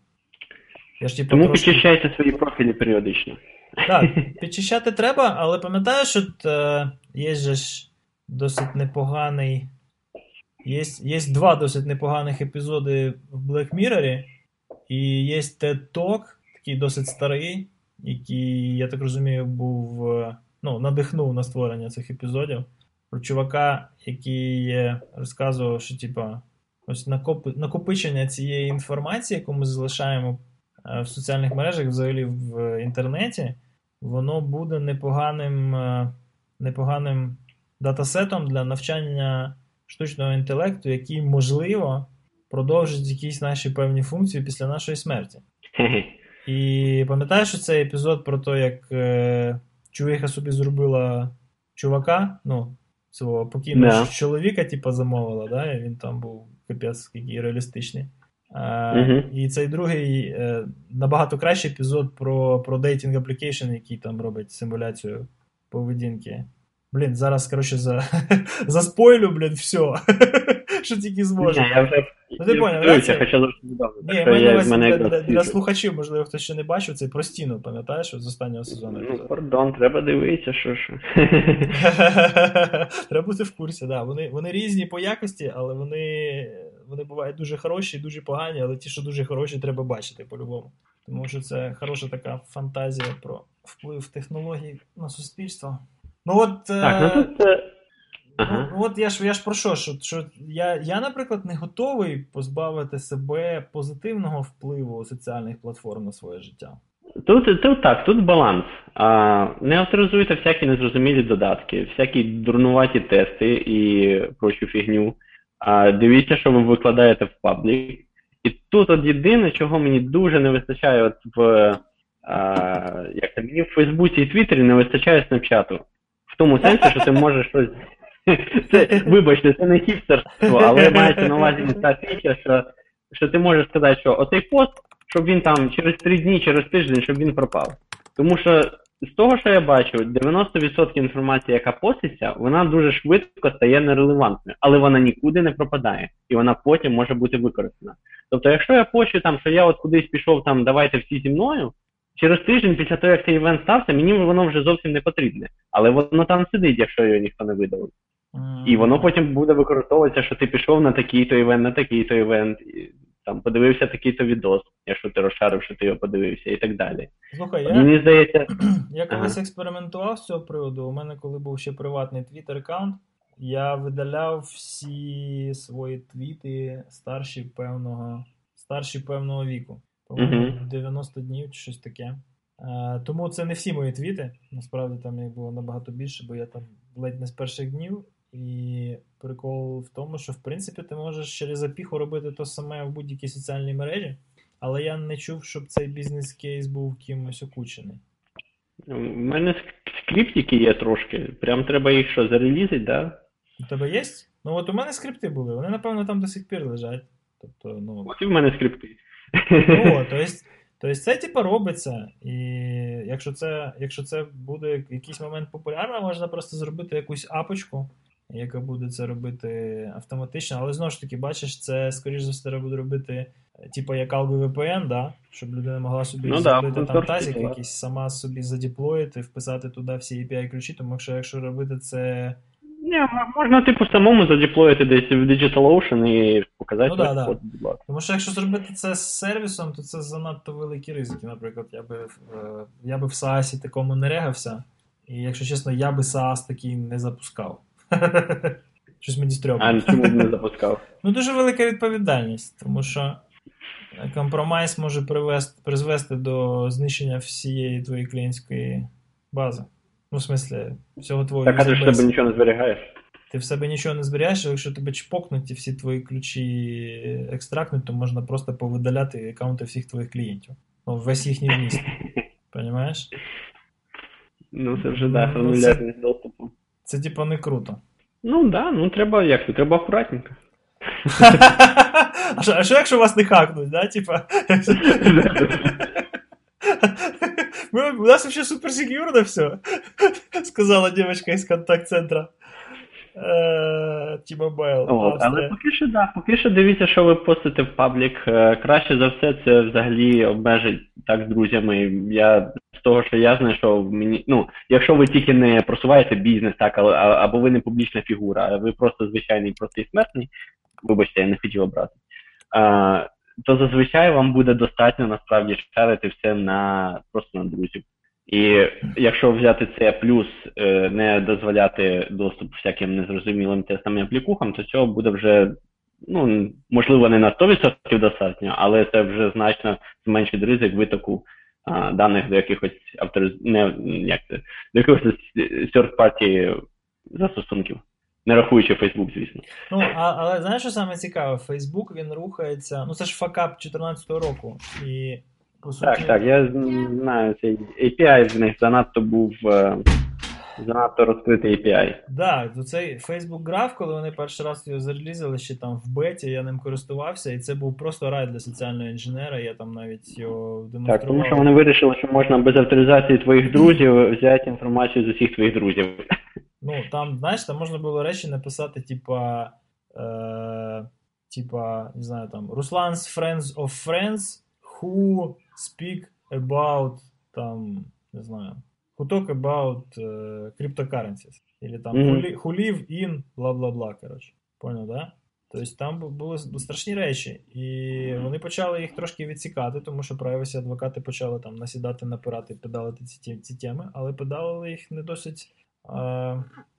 Я ж, типу, Тому трошки... підчищайте свої профілі періодично. Так, підчищати треба, але пам'ятаєш, що е, є ж досить непоганий. Є, є два досить непоганих епізоди в Black Mirror, і є TED Talk, такий досить старий, який, я так розумію, був. Ну, надихнув на створення цих епізодів. Про чувака, який розказував, що типа, ось накоп... накопичення цієї інформації, яку ми залишаємо е, в соціальних мережах, взагалі в інтернеті, воно буде непоганим, е, непоганим датасетом для навчання штучного інтелекту, який, можливо, продовжить якісь наші певні функції після нашої смерті. І пам'ятаєш цей епізод про те, як е, чувиха собі зробила чувака, ну, цього покійного Да. чоловіка, типу, замовила, да? і він там був капець який реалістичний. А, Мгм. І цей другий е, набагато кращий епізод про, про dating application, який там робить симуляцію поведінки. Блін, зараз, коротше, за, заспойлю, блін, все. Що тільки зможу. Ні, я вже Ну, ти поняв, да, це- хоча зовсім недавно. Ні, так я я- мене для, для, для слухачів, можливо, хтось ще не бачив, цей про стіну, пам'ятаєш, з останнього сезону. Ну, пардон, треба дивитися, що що. Треба бути в курсі, да. Вони, вони різні по якості, але вони, вони бувають дуже хороші і дуже погані, але ті, що дуже хороші, треба бачити по-любому. Тому що це хороша така фантазія про вплив технологій на суспільство. Ну от, е, Так, ну тут. е, Ага. Ну, от я ж я ж про що? що, що я, я, наприклад, не готовий позбавити себе позитивного впливу соціальних платформ на своє життя. Тут, тут так, тут баланс. А, не авторизуйте всякі незрозумілі додатки, всякі дурнуваті тести і прочу фігню. А, дивіться, що ви викладаєте в паблік. І тут от єдине, чого мені дуже не вистачає от в, а, як там, мені в Фейсбуці і Твіттері не вистачає снапчату. В тому сенсі, що ти можеш щось. Це, вибачте, це не хіпстерство, але мається на увазі та фіча, що, що ти можеш сказати, що оцей пост, щоб він там через три дні, через тиждень, щоб він пропав. Тому що з того, що я бачу, 90% інформації, яка поститься, вона дуже швидко стає нерелевантною, але вона нікуди не пропадає, і вона потім може бути використана. Тобто, якщо я пощу там, що я от кудись пішов там, давайте всі зі мною, через тиждень після того, як цей івент стався, мені воно вже зовсім не потрібне. Але воно там сидить, якщо його ніхто не видалив. І воно потім буде використовуватися, що ти пішов на такий-то івент, на такий-то івент, і, там подивився такий-то відос, якщо ти розшарив, що ти його подивився, і так далі. Слухай, я, Мені здається, я колись Ага. експериментував з цього приводу. У мене, коли був ще приватний твіттер аккаунт, я видаляв всі свої твіти старші певного, старші певного віку. По-моєму, 90 днів чи щось таке. Е, тому це не всі мої твіти. Насправді там їх було набагато більше, бо я там ледь не з перших днів. І прикол в тому, що в принципі ти можеш через запіху робити те саме в будь-якій соціальній мережі, але я не чув, щоб цей бізнес-кейс був кимось окучений. у мене скриптики є трошки. Прям треба їх що, зарелізити, да? У тебе є? Ну от у мене скрипти були, вони, напевно, там до сих пір лежать. Тобто, ну, От і в мене скрипти. Ну то есть, то есть це типа робиться. І якщо це, якщо це буде в якийсь момент популярно, можна просто зробити якусь апочку, яка буде це робити автоматично. Але знову ж таки, бачиш, це скоріш за все треба буде робити, е, типу як Algo VPN, да? щоб людина могла собі Ну зробити open там тазик типу, якийсь, сама собі задіплоїти, вписати туди всі API ключі, тому що якщо робити це. Ні, можна, типу, самому задеплоїти десь в DigitalOcean і показати Ну да, да. код, будь ласка. Тому що якщо зробити це з сервісом, то це занадто великі ризики. Наприклад, я би, е, я би в SaaS такому не регався, і якщо чесно, я би SaaS такий не запускав. Щось мені стрьомно. А чому б не запускав? Ну, дуже велика відповідальність, тому що компромайс може привести, призвести до знищення всієї твоєї клієнтської бази. Ну, в смислі, всього твого Так, а ти ж юзербейсу. себе нічого не зберігаєш. Ти в себе нічого не зберігаєш, а якщо тебе чпокнуть і всі твої ключі екстрактнуть, то можна просто повидаляти аккаунти всіх твоїх клієнтів. Ну, весь їхній вміст. Понімаєш? Ну, це вже да, Ну, фамільярність доступу. Це типа не круто. Ну да, ну треба як це, треба акуратненько. А що, а що якщо вас не хакнуть, да? Типа. Ми, у нас вообще супер секьюрно все, сказала девочка из контакт-центра. Е, T-Mobile. Але поки що да, поки що дивіться, що ви постите в паблік. Е, Краще за все це взагалі обмежить так з друзями. Я з того, що я знайшов, мені ну, якщо ви тільки не просуваєте бізнес, так, але а- або ви не публічна фігура, а ви просто звичайний простий смертний, вибачте, я не хотів обрати. А, то зазвичай вам буде достатньо насправді шарити все на просто на друзів. І якщо взяти це плюс е, не дозволяти доступ всяким незрозумілим тестам і аплікухам, то цього буде вже ну можливо не на 100% достатньо, але це вже значно зменшить ризик витоку а, даних до якихось авториз... не як це до якихось third party застосунків, не рахуючи Facebook, звісно. Ну, а, але знаєш, що саме цікаве? Facebook він рухається. Ну це ж факап 2014 року. І по суті. Так, так, я знаю, цей API в них занадто був е, занадто розкритий API. Да, то цей Facebook граф, коли вони перший раз його зарелізали ще там в беті, я ним користувався, і це був просто рай для соціального інженера. Я там навіть його демонстрував. Так, тому що вони вирішили, що можна без авторизації твоїх друзів взяти інформацію з усіх твоїх друзів. Ну, там, знаєш, там можна було речі написати, типа. Е, типа, не знаю, там, Ruslan's Friends of Friends who speak about, там, не знаю, who talk about uh, cryptocurrencies. Или там Мгм. who, who live in бла-бла-бла, коротше. Понял, да? Тобто там були страшні речі, і вони почали їх трошки відсікати, тому що privacy адвокати почали там насідати, напирати, педалити ці, ці теми, але педалили їх не досить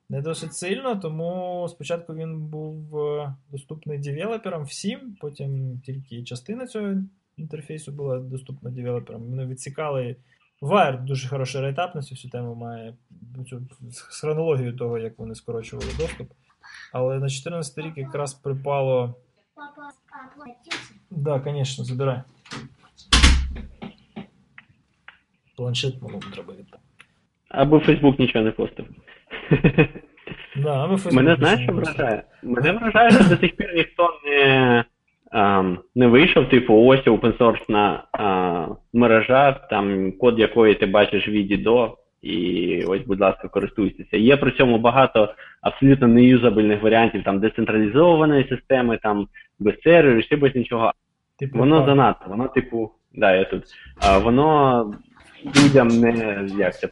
не досить сильно, тому спочатку він був е, доступний девелоперам всім, потім тільки частина цього інтерфейсу була доступна девелоперам. Вони відсікали. Wire дуже хороший рейтап на цю всю тему має з хронологією того, як вони скорочували доступ. Але на 14 рік якраз припало. Папа? Да, конечно, забирай. Планшет малому треба віддати. Або Facebook нічого не постив. Да, а ви Facebook Мене знаєш, що вражає? Мене вражає, що до сих пір ніхто не, ам, не вийшов, типу, ось опенсорсна мережа, там код якої ти бачиш від і до, і ось, будь ласка, користуйтеся. Є при цьому багато абсолютно неюзабельних варіантів, там децентралізованої системи, там без серверів, ще без нічого. Ти Воно пропав. занадто, воно, типу, да, я тут. А, воно людям не як це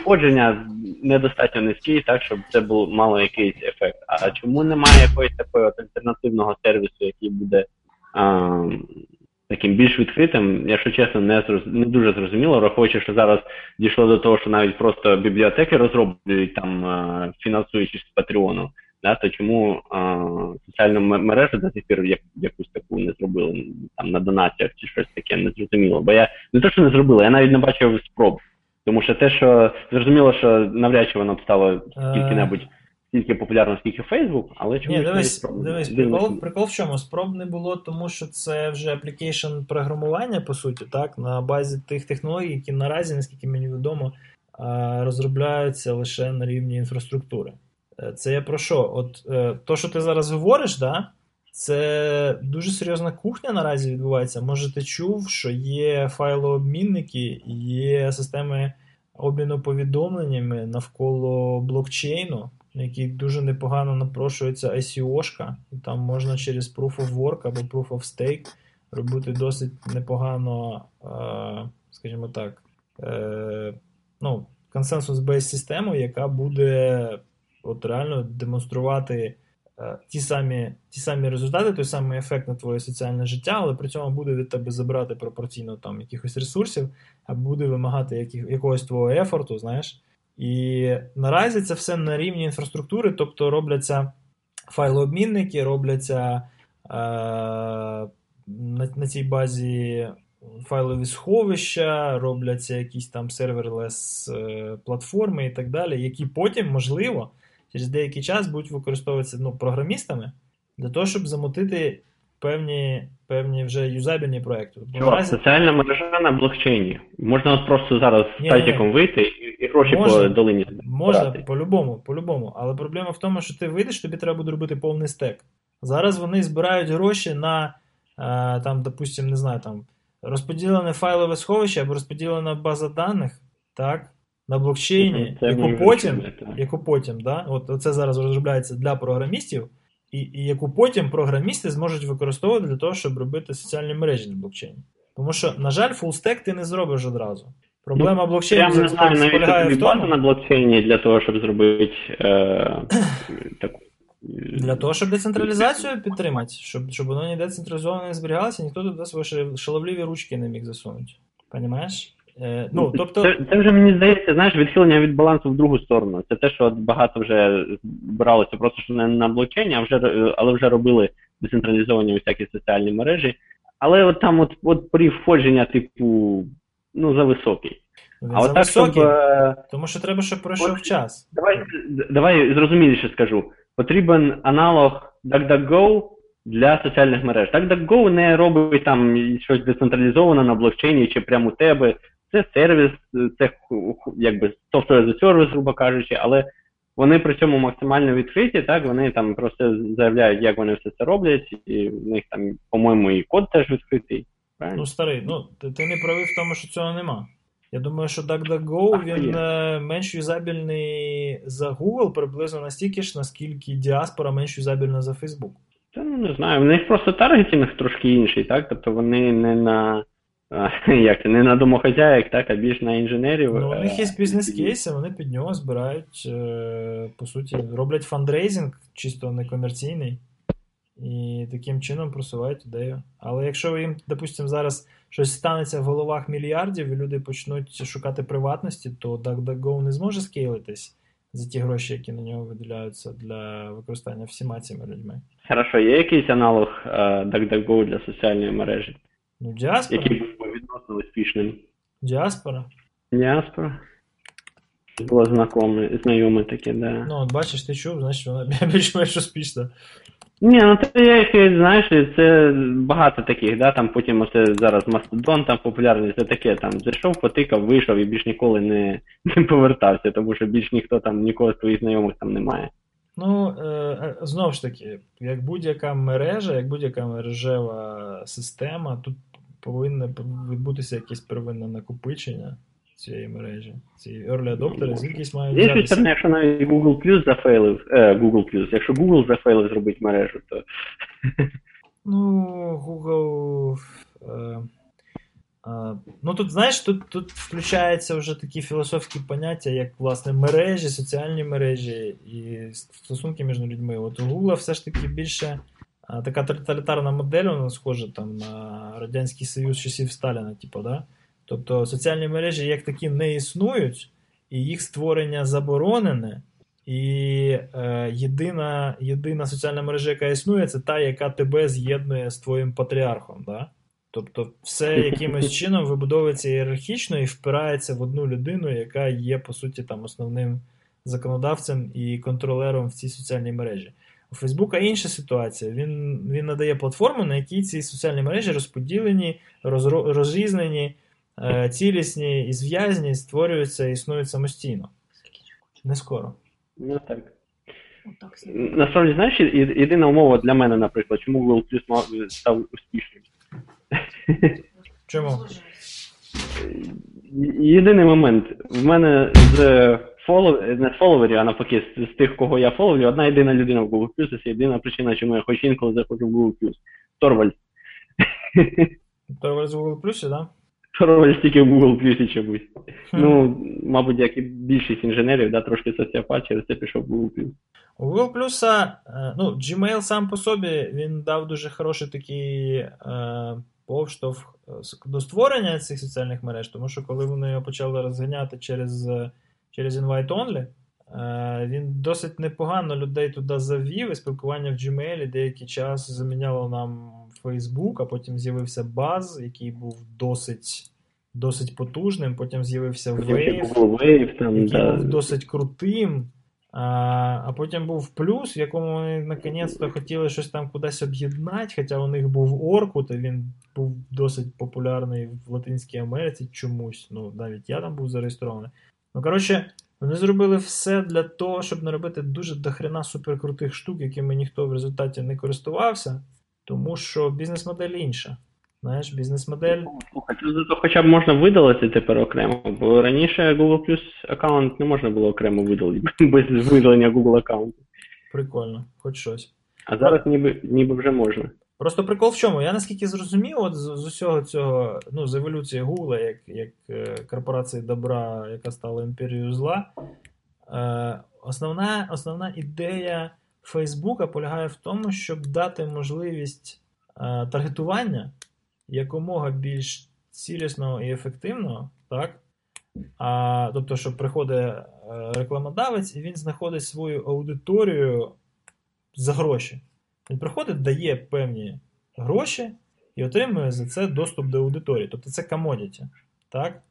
входження недостатньо низький, так щоб це був мало якийсь ефект. А чому немає якогось такого альтернативного сервісу, який буде а, таким більш відкритим, якщо чесно, не не дуже зрозуміло, враховуючи, що зараз дійшло до того, що навіть просто бібліотеки розроблюють там, фінансуючись з Патреону. Да, то чому а, соціальну м- мережу до сих пір як, якусь таку не зробили там на донаціях чи щось таке не зрозуміло. Бо я не те, що не зробила, я навіть не бачив спроб. Тому що те, що зрозуміло, що навряд чи воно б стало скільки-небудь стільки популярно, скільки Facebook, але чомусь Ні, дивись, спроб- дивись, прикол, прикол в чому? Спроб не було, тому що це вже application програмування, по суті, так, на базі тих технологій, які наразі, наскільки мені відомо, розробляються лише на рівні інфраструктури. Е, Це я про що? От е, то, що ти зараз говориш, да, це дуже серйозна кухня наразі відбувається. Може, ти чув, що є файлообмінники, є системи обміну повідомленнями навколо блокчейну, на який дуже непогано напрошується ICO-шка, і там можна через Proof of Work або Proof of Stake робити досить непогано, е, скажімо так, е, ну, консенсус бейс систему, яка буде от реально демонструвати е, ті самі, ті самі результати, той самий ефект на твоє соціальне життя, але при цьому буде від тебе забирати пропорційно там якихось ресурсів, а буде вимагати яких, якогось твого ефорту, знаєш. І наразі це все на рівні інфраструктури, тобто робляться файлообмінники, робляться е, на, на цій базі файлові сховища, робляться якісь там серверлес е, платформи і так далі, які потім, можливо, через деякий час будуть використовуватися ну, програмістами для того, щоб замутити певні, певні вже юзабельні проекти. Чувак, наразі соціальна мережа на блокчейні. Можна от просто зараз Ні, сайтиком вийти і, і гроші Можна. по долині. можна по-любому, по-любому. Але проблема в тому, що ти вийдеш, тобі треба буде робити повний стек. Зараз вони збирають гроші на е, там, допустим, не знаю, там розподілене файлове сховище або розподілена база даних, так, на блокчейні, Це яку потім, яку потім, да, от це зараз розробляється для програмістів, і, і яку потім програмісти зможуть використовувати для того, щоб робити соціальні мережі на блокчейні. Тому що, на жаль, full stack ти не зробиш одразу. Проблема блокчейну Ну, Я не знаю, навіть тобі в тому, базу на блокчейні для того, щоб зробити е, таку. Для того, щоб децентралізацію підтримати, щоб, щоб воно ніде централізовано не зберігалося, ніхто туди свої шаловливі ручки не міг засунути. Понімаєш? Е, ну, тобто, Це, це вже мені здається, знаєш, відхилення від балансу в другу сторону. Це те, що багато вже бралося просто що не на блокчейні, а вже е, але вже робили децентралізовані всякі соціальні мережі. Але от там от, от входження, типу, ну, за високий. він А от так, зависокий, щоб. е, тому що треба, щоб пройшов от- час. Давай, давай зрозуміліше скажу. Потрібен аналог DuckDuckGo для соціальних мереж. DuckDuckGo не робить там щось децентралізоване на блокчейні чи прямо у тебе. Це сервіс, це якби software as a service, грубо кажучи, але вони при цьому максимально відкриті, так, вони там просто заявляють, як вони все це роблять, і в них там, по-моєму, і код теж відкритий. Правильно? Ну, старий, ну ти, ти не правий в тому, що цього нема. Я думаю, що DuckDuckGo А, він є. е, менш юзабельний за Google приблизно настільки ж, наскільки діаспора менш юзабельна за Facebook. Та ну не знаю. В них просто таргетинг трошки інший, так? Тобто вони не на а, як це, не на домохозяїк, так, а більш на інженерів. Ну, у них є е, бізнес-кейси, вони під нього збирають, е, по суті, роблять фандрейзинг, чисто некомерційний, і таким чином просувають ідею. Але якщо їм, допустимо, зараз щось станеться в головах мільярдів, і люди почнуть шукати приватності, то DuckDuckGo не зможе скейлитись за ті гроші, які на нього виділяються для використання всіма цими людьми. Хорошо, є якийсь аналог е, DuckDuckGo для соціальної мережі, Ну, діаспора, який відносно успішним? діаспора. Діаспора. Було знакоме, знайоме таке, да. Ну, от бачиш, ти чув, значить вона більш-менш успішна. Ні, ну це я їх, знаєш, це багато таких, да, там потім оце зараз Мастодон там популярний, це таке, там зайшов, потикав, вийшов і більш ніколи не, не повертався, тому що більш ніхто там, нікого з твоїх знайомих там немає. Ну, е, е, знову ж таки, як будь-яка мережа, як будь-яка мережева система, тут повинно відбутися якесь первинне накопичення цієї мережі. Ці early adopters звідкись мають З іншої сторони, якщо навіть Google Plus зафейлив, е, Google Plus, якщо Google зафейлив зробити мережу, то Ну, Google. Е, е, ну тут, знаєш, тут, тут включаються вже такі філософські поняття, як власне мережі, соціальні мережі і стосунки між людьми. От у Google все ж таки більше така тоталітарна модель, вона схожа там на Радянський Союз часів Сталіна, типу, да? Тобто соціальні мережі як такі не існують, і їх створення заборонене. І е, єдина, єдина соціальна мережа, яка існує, це та, яка тебе з'єднує з твоїм патріархом. Да? Тобто, все якимось чином вибудовується ієрархічно і впирається в одну людину, яка є, по суті, там основним законодавцем і контролером в цій соціальній мережі. У Фейсбука інша ситуація. Він, він надає платформу, на якій ці соціальні мережі розподілені, розро- розрізнені, е, цілісні і зв'язні, створюються і існують самостійно. Не скоро. ну так. Насправді, знаєш, єдина умова для мене, наприклад, чому Google Plus став успішним. Чому? Єдиний момент. В мене з фолов... не фоловерів, а навпаки, з, з тих, кого я фоловлю, одна єдина людина в Google Plus, це єдина причина, чому я хоч інколи заходжу в Google Plus. Торвальд. Торвальд з Google Plus, да? Торвальд тільки в Google Plus чомусь. Ну, мабуть, як і більшість інженерів, да, трошки соціопат, через це пішов в Google Plus. У Google Plus, е, ну, Gmail сам по собі він дав дуже хороший такий е, повштовх е, до створення цих соціальних мереж, тому що коли вони його почали розганяти через, через Invite Only, е, він досить непогано людей туди завів, і спілкування в Gmail деякий час заміняло нам Facebook, а потім з'явився Buzz, який був досить, досить потужним, потім з'явився Потім ще Wave Wave, там, який да. був досить крутим. А, а потім був плюс, в якому вони наконець-то хотіли щось там кудись об'єднати, хоча у них був Оркут, і він був досить популярний в Латинській Америці чомусь. Ну, навіть я там був зареєстрований. Ну, коротше, вони зробили все для того, щоб наробити дуже дохрена суперкрутих штук, якими ніхто в результаті не користувався, тому що бізнес-модель інша. Знаєш, бізнес-модель. Тут зато хоча б можна видалити тепер окремо, бо раніше Google Plus аккаунт не можна було окремо видалити без видалення Google аккаунту. Прикольно, хоч щось. А зараз ніби, ніби вже можна. Просто прикол в чому? Я наскільки зрозумів, от з, з усього цього, ну, з еволюції Гугла, як, як е, корпорації добра, яка стала імперією зла, е, основна, основна ідея Фейсбука полягає в тому, щоб дати можливість е, таргетування якомога більш цілісного і ефективного, так? А, тобто, що приходить е, рекламодавець і він знаходить свою аудиторію за гроші. Він приходить, дає певні гроші і отримує за це доступ до аудиторії. Тобто це комодіті. Так?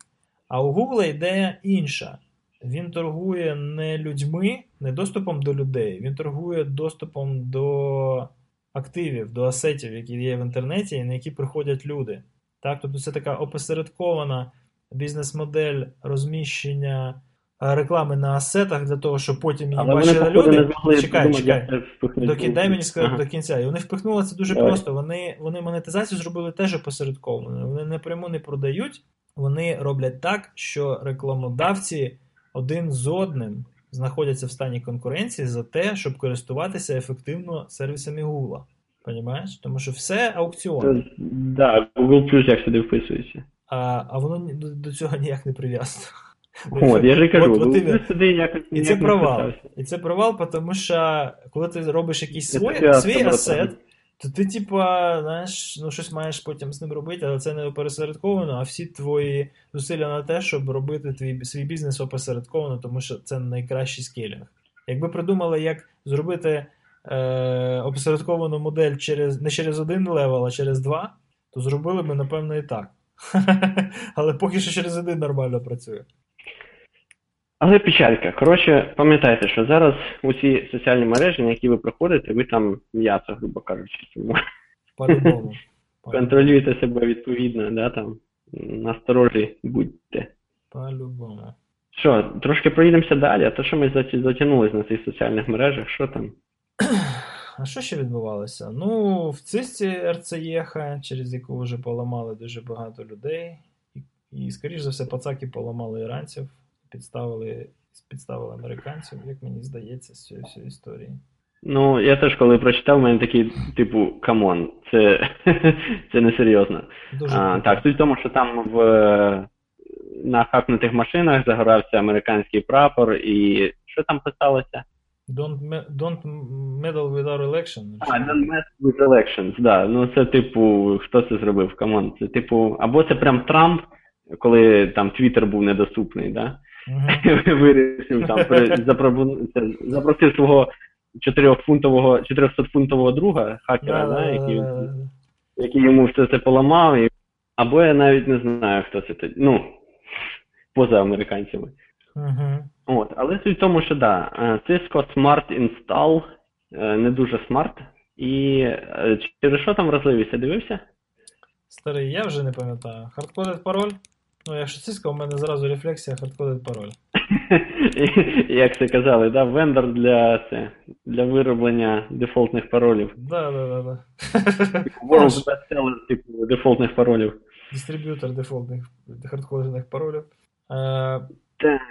А у Google ідея інша. Він торгує не людьми, не доступом до людей, він торгує доступом до активів, до асетів, які є в інтернеті, і на які приходять люди. Так? Тобто це така опосередкована бізнес-модель розміщення реклами на асетах для того, щоб потім її Але бачили походу, люди. змогли чекай, придумати, чекай. як. Доки, дай мені сказати Ага. до кінця. І вони впихнули це дуже Давай. просто. Вони, вони монетизацію зробили теж опосередковано. Вони напряму не продають, вони роблять так, що рекламодавці один з одним знаходяться в стані конкуренції за те, щоб користуватися ефективно сервісами Google. Понімаєш? Тому що все аукціон. Е, Да, Google Plus як сюди вписується. А, а воно до, до цього ніяк не прив'язано. От, я ж і кажу, От- от Google сюди якось І це провал. І це провал, тому що коли ти робиш якийсь свій, свій асет, то ти, типа, знаєш, ну щось маєш потім з ним робити, але це не опосередковано, а всі твої зусилля на те, щоб робити твій свій бізнес опосередковано, тому що це найкращий скейлінг. Якби придумали, як зробити е, опосередковану модель через не через один level, а через два, то зробили б, напевно, і так. Але поки що через один нормально працює. Але печалька. Коротше, пам'ятайте, що зараз усі соціальні мережі, на які ви приходите, ви там м'ясо, грубо кажучи. Тому По-любому. контролюйте себе відповідно, да, там, насторожі будьте. По-любому. Що, трошки проїдемося далі, а то що ми затягнулись на цих соціальних мережах, що там? А що ще відбувалося? Ну, в Cisco RCE ха, через яку вже поламали дуже багато людей. І скоріш за все, пацаки поламали іранців, підставили, підставили американців, як мені здається, з цієї всієї історії. Ну, я теж коли прочитав, у мене такий, типу, come on, це, це несерйозно. Дуже А, так, суть в тому, що там в, на хакнутих машинах загорався американський прапор, і що там писалося? Don't, me- don't meddle with our election. А, don't mess with elections, да. Ну це типу, хто це зробив? Come on. Це типу, або це прям Трамп, коли там Твіттер був недоступний, да? Мгм. Вирішив там запросив свого 4-фунтового, 400-фунтового друга, хакера, да, який, який йому все це поламав. І... Або я навіть не знаю, хто це тоді. Ну, поза американцями. Мгм. От, але суть в тому, що да, е, Cisco Smart Install е, не дуже смарт. І е, через що там вразливість? Я дивився? Старий, я вже не пам'ятаю. Hardcoded пароль? Ну, якщо Cisco, у мене зразу рефлексія hardcoded пароль. Як це казали, да, вендор для, це, для вироблення дефолтних паролів. Да, да, да, да. World bestseller, типу, дефолтних паролів. Дистриб'ютор дефолтних хардкодених паролів. Е, Так.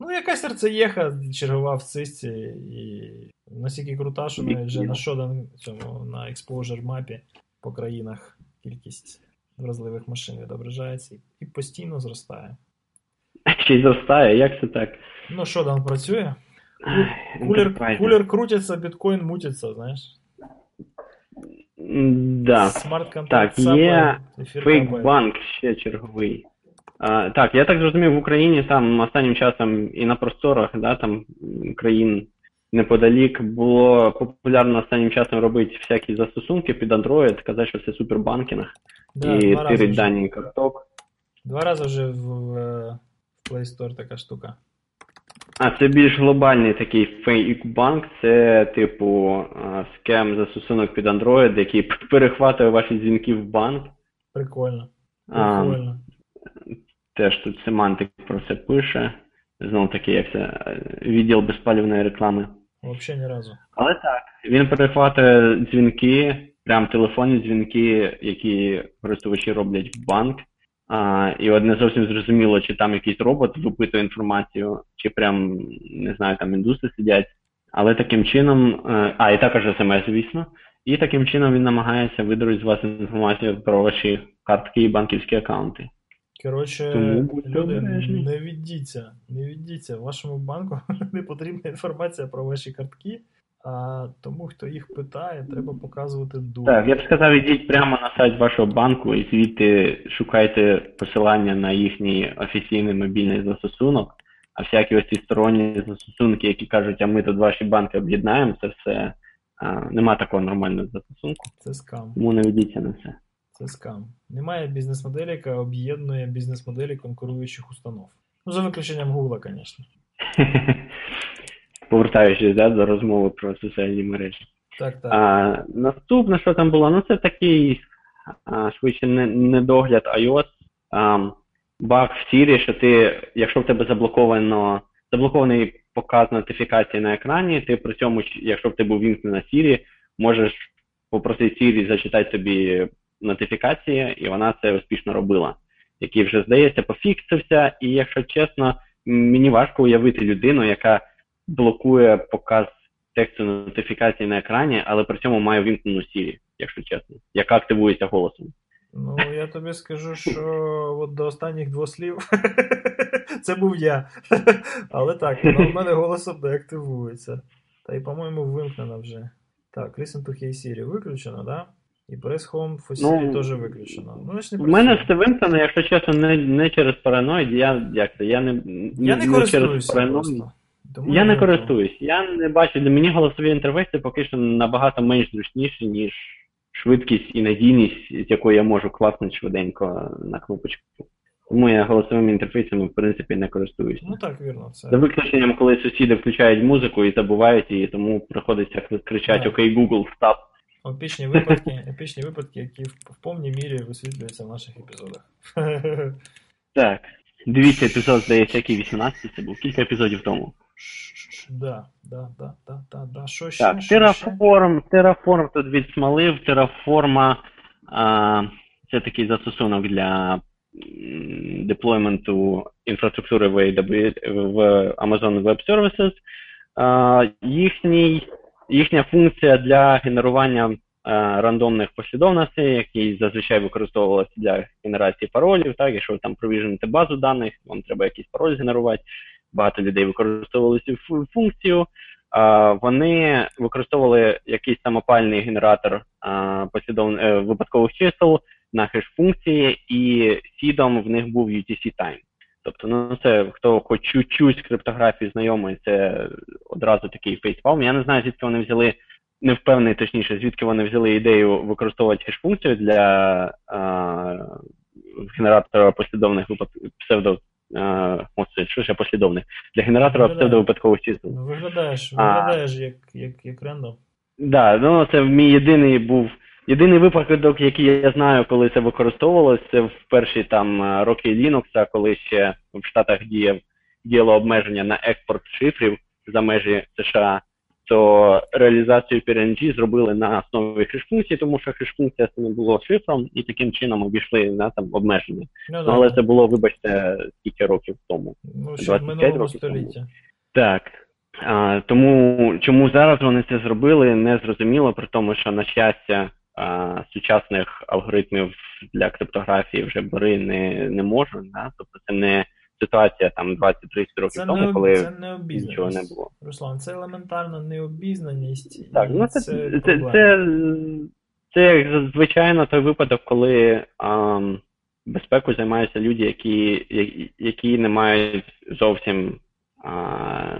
ну, якась РЦЄха чергова в цисті, і настільки крута, що навіть вже на Shodan, цьому, на exposure мапі по країнах кількість вразливих машин відображається і постійно зростає. Ще й зростає, як це так? Ну, Shodan працює. Ай, Кулер, кулер крутиться, біткоін мутиться, знаєш. Да. Смарт-контракт Так, є fake-банк ще черговий. А, так, я так зрозумів, в Україні там останнім часом і на просторах, да, там країн неподалік було популярно останнім часом робити всякі застосунки під Android, казати, що це супербанкінг, Да, і два тирить дані карток. Два рази вже в, в, Play Store така штука. А це більш глобальний такий фейк-банк, це типу а, скем застосунок під Android, який перехватує ваші дзвінки в банк. Прикольно. А, Прикольно. Теж тут семантик про це пише. Знов таки, як це відділ безпалівної реклами. Вообще ні разу. Але так, він перехватує дзвінки, прям телефонні дзвінки, які користувачі роблять в банк. А, і от не зовсім зрозуміло, чи там якийсь робот випитує інформацію, чи прям, не знаю, там індуси сидять. Але таким чином, е, а, і також смс, звісно. І таким чином він намагається видурити з вас інформацію про ваші картки і банківські аккаунти. Коротше, Тому люди, не віддіться, не віддіться. Вашому банку не потрібна інформація про ваші картки, а тому, хто їх питає, треба показувати дурь. Так, я б сказав, ідіть прямо на сайт вашого банку і звідти шукайте посилання на їхній офіційний мобільний застосунок. А всякі ось ці сторонні застосунки, які кажуть, а ми тут ваші банки об'єднаємо, це все а, нема такого нормального застосунку, Це скам. тому не ведіться на це. Це скам. Немає бізнес-моделі, яка об'єднує бізнес-моделі конкуруючих установ. Ну, за виключенням Гугла, звісно. Повертаючись да, до розмови про соціальні мережі. Так, так. А, наступне, що там було, ну це такий а, швидше не- недогляд iOS. А, баг в Siri, що ти, якщо в тебе заблоковано, заблокований показ нотифікації на екрані, ти при цьому, якщо в тебе увімкнена Siri, можеш попросити Siri зачитати тобі нотифікації, і вона це успішно робила. Який вже, здається, пофіксився, і якщо чесно, мені важко уявити людину, яка блокує показ тексту нотифікації на екрані, але при цьому має вімкнену Siri, якщо чесно, яка активується голосом. Ну, я тобі скажу, що от до останніх двох слів це був я. Але так, в мене голосом не активується. Та й, по-моєму, вимкнено вже. Так, Listen to Hey Siri виключено, да? І Press Home for Siri Ну, теж виключено. Ну, значить, не В мене все вимкнено, якщо чесно, не, не через параноїд, я як це, я не, Я не через користуюся параноїд. просто. Тому Я не користуюсь. Я не бачу, для мені голосові інтерфейси поки що набагато менш зручніші, ніж швидкість і надійність, з якою я можу класнути швиденько на кнопочку. Тому я голосовими інтерфейсами, в принципі, не користуюся. Ну так, вірно. Це... За виключенням, коли сусіди включають музику і забувають її, тому приходиться кричати. Окей, Google, стап. Епічні випадки, епічні випадки, які в, в повній мірі висвітлюються в наших епізодах. Так. Дивіться епізод, здається, який 18 це був, кілька епізодів тому. Да, да, да, да, да, да. Що ще? Так, що ще? Terraform, тут відсмалив. Terraform а, це такий застосунок для деплойменту інфраструктури в, в Amazon Web Services. А, їхній, їхня функція для генерування а, рандомних послідовностей, які зазвичай використовувалися для генерації паролів, так, якщо ви там провіжените базу даних, вам треба якийсь пароль згенерувати. Багато людей використовували цю функцію. Вони використовували якийсь самопальний генератор е, випадкових чисел на хеш-функції, і сідом в них був UTC Time. Тобто, ну це хто хоч чуть-чуть з криптографії знайомий, це одразу такий фейспалм. Я не знаю, звідки вони взяли, не впевнений точніше, звідки вони взяли ідею використовувати хеш-функцію для а, генератора послідовних випад... псевдо. А, о, це, що ще? Для генератора псевдовипадковості. Ну, виглядаєш, А. як, як, як рендом. Да, ну це мій єдиний був. Єдиний випадок, який я знаю, коли це використовувалось, це в перші там е, роки Linux, коли ще в Штатах діяв, діяло обмеження на експорт шифрів за межі США, то реалізацію PRNG зробили на основі хеш-функції, тому що хеш-функція це не було шифром, і таким чином обійшли на там обмеження. Ну, Ну, але це було, вибачте, скільки років тому. ну, ще в минулому тому. Так. А, тому чому зараз вони це зробили, не зрозуміло, при тому, що на щастя а, сучасних алгоритмів для криптографії вже бори не, не можуть. Да? Тобто це не ситуація там 20-30 років Це тому, не, коли це необізнаність. нічого не було. Руслан, це елементарна необізнаність. Так, ну це, це, це, це, це, як звичайно той випадок, коли ам, безпекою займаються люди, які- які не мають зовсім, а,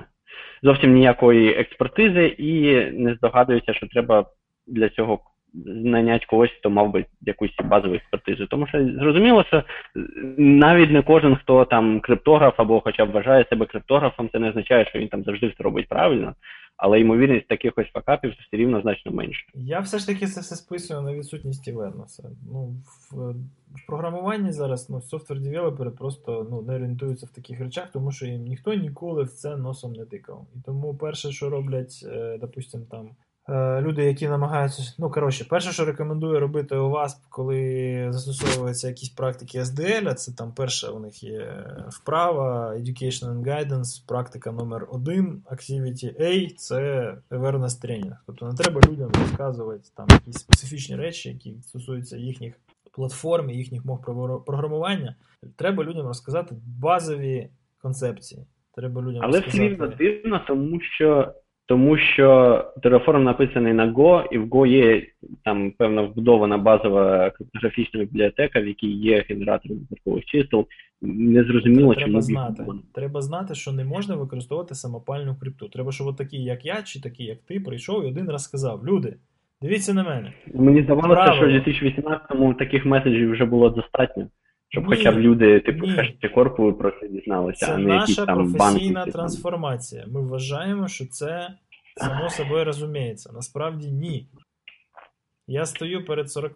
зовсім ніякої експертизи і не здогадуються, що треба для цього нанять когось, хто мав би якусь базову експертизу. Тому що зрозуміло, що навіть не кожен, хто там криптограф або хоча б вважає себе криптографом, це не означає, що він там завжди все робить правильно але ймовірність таких ось факапів все рівно значно менше. Я все ж таки це все списую на відсутність Івернеса. Ну, в, в програмуванні зараз ну, софтвер-девелопери просто ну, не орієнтуються в таких речах, тому що їм ніхто ніколи в це носом не тикав. І тому перше, що роблять, е, допустим, там Е, люди, які намагаються. Ну, коротше, перше, що рекомендую робити у вас, коли застосовуються якісь практики SDL, це там перша у них є вправа, Education and Guidance, практика номер один, Activity A це awareness training. Тобто не треба людям розказувати там якісь специфічні речі, які стосуються їхніх платформ, їхніх мов програмування. Треба людям розказати базові концепції. Треба людям Але розказати... все рівно дивно, тому що тому що Terraform написаний на Go, і в Go є там певна вбудована базова криптографічна бібліотека, в якій є генератор випадкових чисел. Незрозуміло, треба чому знати. Треба знати, що не можна використовувати самопальну крипту. Треба, щоб такі, як я, чи такі, як ти, прийшов і один раз сказав: Люди, дивіться на мене. Мені здавалося, що в 2018-му таких меседжів вже було достатньо. Щоб ні, хоча б люди, типу, корпу просто дізналися, це а не якісь там банки. Це наша професійна трансформація. Ми вважаємо, що це само собою розуміється. Насправді ні. Я стою перед 40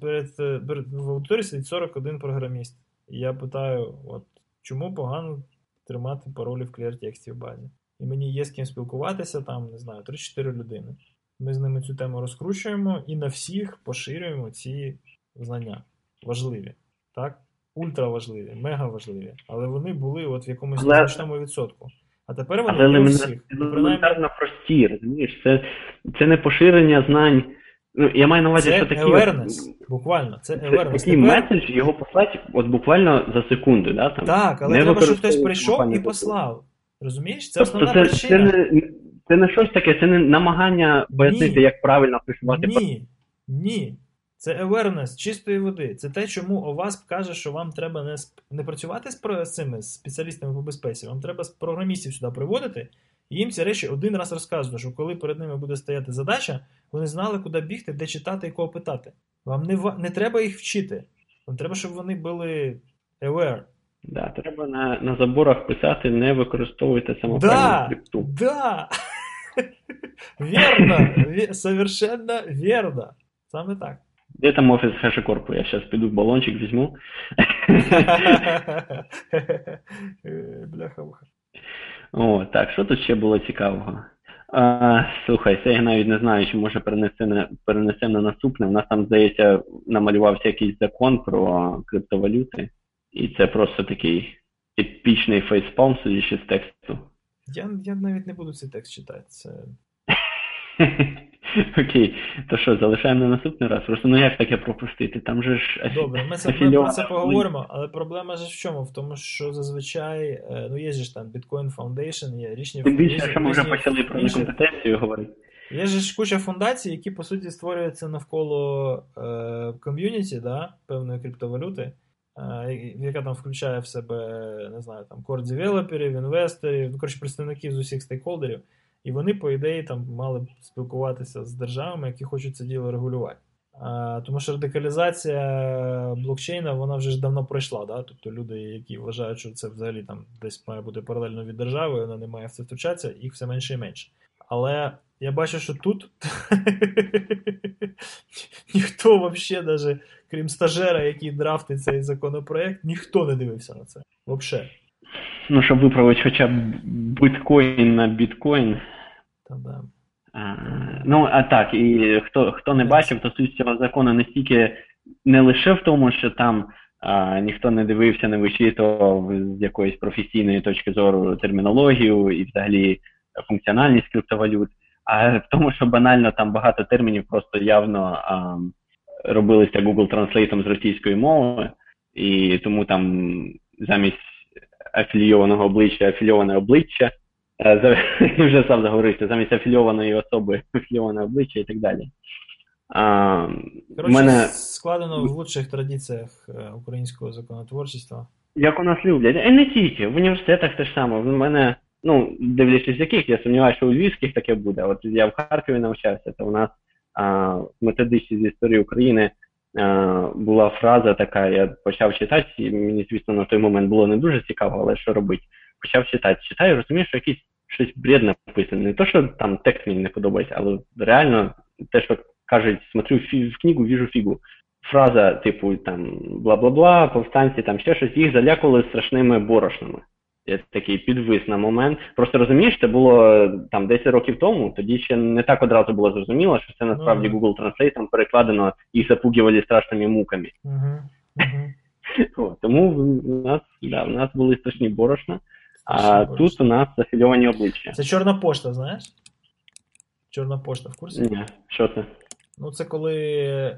перед, е, перед в аудиторії сидить 41 програміст. І я питаю, от чому погано тримати паролі в клієр-тексті в базі? І мені є з ким спілкуватися, там, не знаю, 3-4 людини. Ми з ними цю тему розкручуємо і на всіх поширюємо ці знання важливі так? Ультра важливі, мега важливі, але вони були от в якомусь значному відсотку. А тепер вони але є у всіх. Елементарно прості, розумієш, це це не поширення знань. Ну, я маю на увазі, це що такі awareness, буквально, це awareness. Такий тепер... меседж його послати от буквально за секунду. Да, там, Так, але треба, щоб хтось прийшов і послав. Розумієш? Це тобто основна це, причина. Це не, це не щось таке, це не намагання пояснити, як правильно пришивати. Ні, ні. Це awareness чистої води. Це те, чому ОВАСП каже, що вам треба не не працювати з цими спеціалістами по безпеці, вам треба програмістів сюди приводити і їм ці речі один раз розказувати, що коли перед ними буде стояти задача, вони знали, куди бігти, де читати і кого питати. Вам не не треба їх вчити. Вам треба, щоб вони були aware. Да, треба на на заборах писати, не використовуйте самопальну да. Да! Вірно! Совершенно вірно. Саме так. Де там офіс хешекорпу? Я зараз піду в балончик візьму. Бляха-муха. О, так, що тут ще було цікавого? А, Слухай, це я навіть не знаю, чи може перенести перенесемо на наступне. У нас там, здається, намалювався якийсь закон про криптовалюти, і це просто такий епічний фейспалм, судячи з тексту. Я я навіть не буду цей текст читати. Це... Окей, то що, залишаємо на наступний раз? Просто ну як таке пропустити? Там же ж Добре, ми це ми про це поговоримо, але проблема ж в чому? В тому, що зазвичай, е, ну є ж там Bitcoin Foundation, є річні Тим більше, що ми вже почали про некомпетенцію говорити. Є ж куча фундацій, які по суті створюються навколо е, ком'юніті, да, певної криптовалюти, е, яка там включає в себе, не знаю, там core девелоперів, інвесторів, ну, коротше, представників з усіх стейкхолдерів. І вони, по ідеї, там мали б спілкуватися з державами, які хочуть це діло регулювати. А, Тому що радикалізація блокчейна вона вже ж давно пройшла. Да? Тобто люди, які вважають, що це взагалі там десь має бути паралельно від держави, вона не має в це втручатися, їх все менше і менше. Але я бачу, що тут ніхто взагалі, навіть, крім стажера, який драфтить цей законопроект, ніхто не дивився на це. Взагалі. Ну, щоб виправити хоча б біткоін на біткоін. Та да. А, ну, а так, і хто хто не бачив, то суть цього закону не стільки не лише в тому, що там а, ніхто не дивився, не вичитував з якоїсь професійної точки зору термінологію і взагалі функціональність криптовалют, а в тому, що банально там багато термінів просто явно а, робилися Google Translate з російської мови, і тому там замість афілійованого обличчя, афілійоване обличчя. Е, вже сам заговорився, замість афілійованої особи, афілійоване обличчя і так далі. А, Коротше, мене... складено в лучших традиціях е, українського законотворчества. Як у нас люблять. І не тільки, в університетах теж саме. В мене, ну, дивлячись, яких, я сумніваюся, що у Львівських таке буде. От я в Харкові навчався, то у нас а, методичці з історії України була фраза така, я почав читати, і мені, звісно, на той момент було не дуже цікаво, але що робити? Почав читати, читаю, розумію, що якийсь щось бред написане. Не то, що там текст мені не подобається, але реально те, що кажуть, смотрю фі- в книгу, віжу фігу. Фраза, типу, там бла-бла-бла, повстанці, там ще щось, їх залякували страшними борошнами. Я такий підвис на момент. Просто розумієш, це було е, там 10 років тому, тоді ще не так одразу було зрозуміло, що це насправді. Google Translate перекладено і запугували страшними муками. Угу. Угу. О, тому в нас, да, в нас були страшні борошна, а Страшні тут у нас афільовані обличчя. Це чорна пошта, знаєш? Чорна пошта в курсі? Ні, що це? Ну, це коли.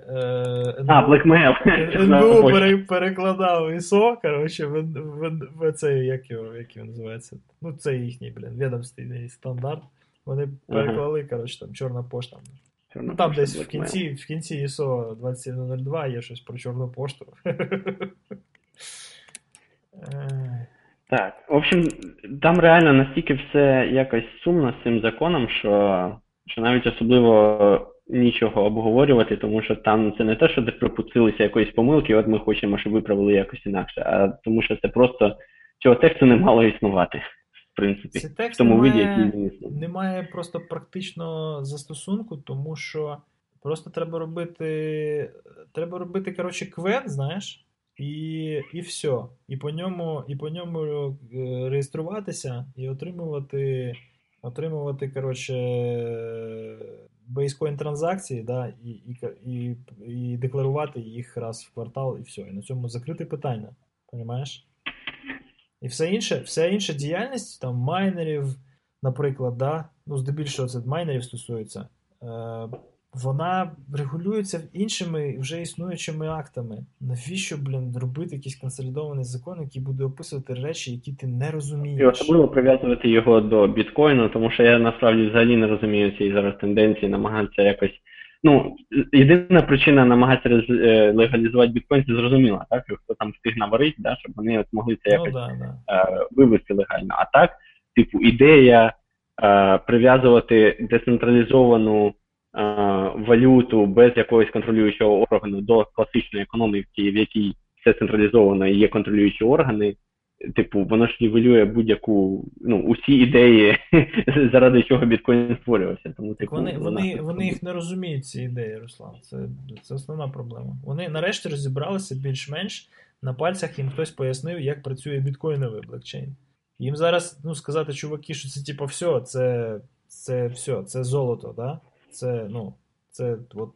Е, А, Blackmail. НБУ пере, перекладав ІСО, коротше, в, в, в цей, як його, як його називається? Ну, це їхній, блін, відомственний стандарт. Вони переклали, коротше, там чорна пошта. Ну там десь в кінці, в кінці ISO 2702 є щось про чорну пошту. Е, Так, в общем, там реально настільки все якось сумно з цим законом, що, що навіть особливо нічого обговорювати, тому що там це не те, що де припустилися якоїсь помилки, от ми хочемо, щоб виправили якось інакше, а тому що це просто цього тексту не мало існувати, в принципі, Цей текст тому виді, який немає просто практично застосунку, тому що просто треба робити. Треба робити, коротше, квен, знаєш, і, і все. І по ньому, і по ньому е, реєструватися і отримувати, отримувати, коротше, бейскоін транзакції, да, і, і, і, і декларувати їх раз в квартал, і все. І на цьому закрите питання. Понімаєш? І все інше, вся інша діяльність, там майнерів, наприклад, да, ну, здебільшого це майнерів стосується, е, вона регулюється іншими вже існуючими актами. Навіщо, блін, робити якийсь консолідований закон, який буде описувати речі, які ти не І розумієш? особливо прив'язувати його до біткоїну, тому що я насправді взагалі не розумію цієї зараз тенденції намагатися якось. Ну, єдина причина намагатися е, легалізувати біткоін, це зрозуміла, так? що Хто там встиг наварити, да, щоб вони от могли це Ну, якось да, да. е, вивести легально. А так, типу, ідея е, прив'язувати децентралізовану валюту без якогось контролюючого органу до класичної економіки, в якій все централізовано і є контролюючі органи. Типу, воно ж нівелює будь-яку, ну, усі ідеї, заради чого біткоін створювався. Тому, типу, вони, вона- вони, вони їх не розуміють, ці ідеї, Руслан. Це, це основна проблема. Вони нарешті розібралися більш-менш на пальцях їм хтось пояснив, як працює біткоїновий блокчейн. Їм зараз ну, сказати, чуваки, що це типу все, це, це все, це золото, да? Це, ну, це от,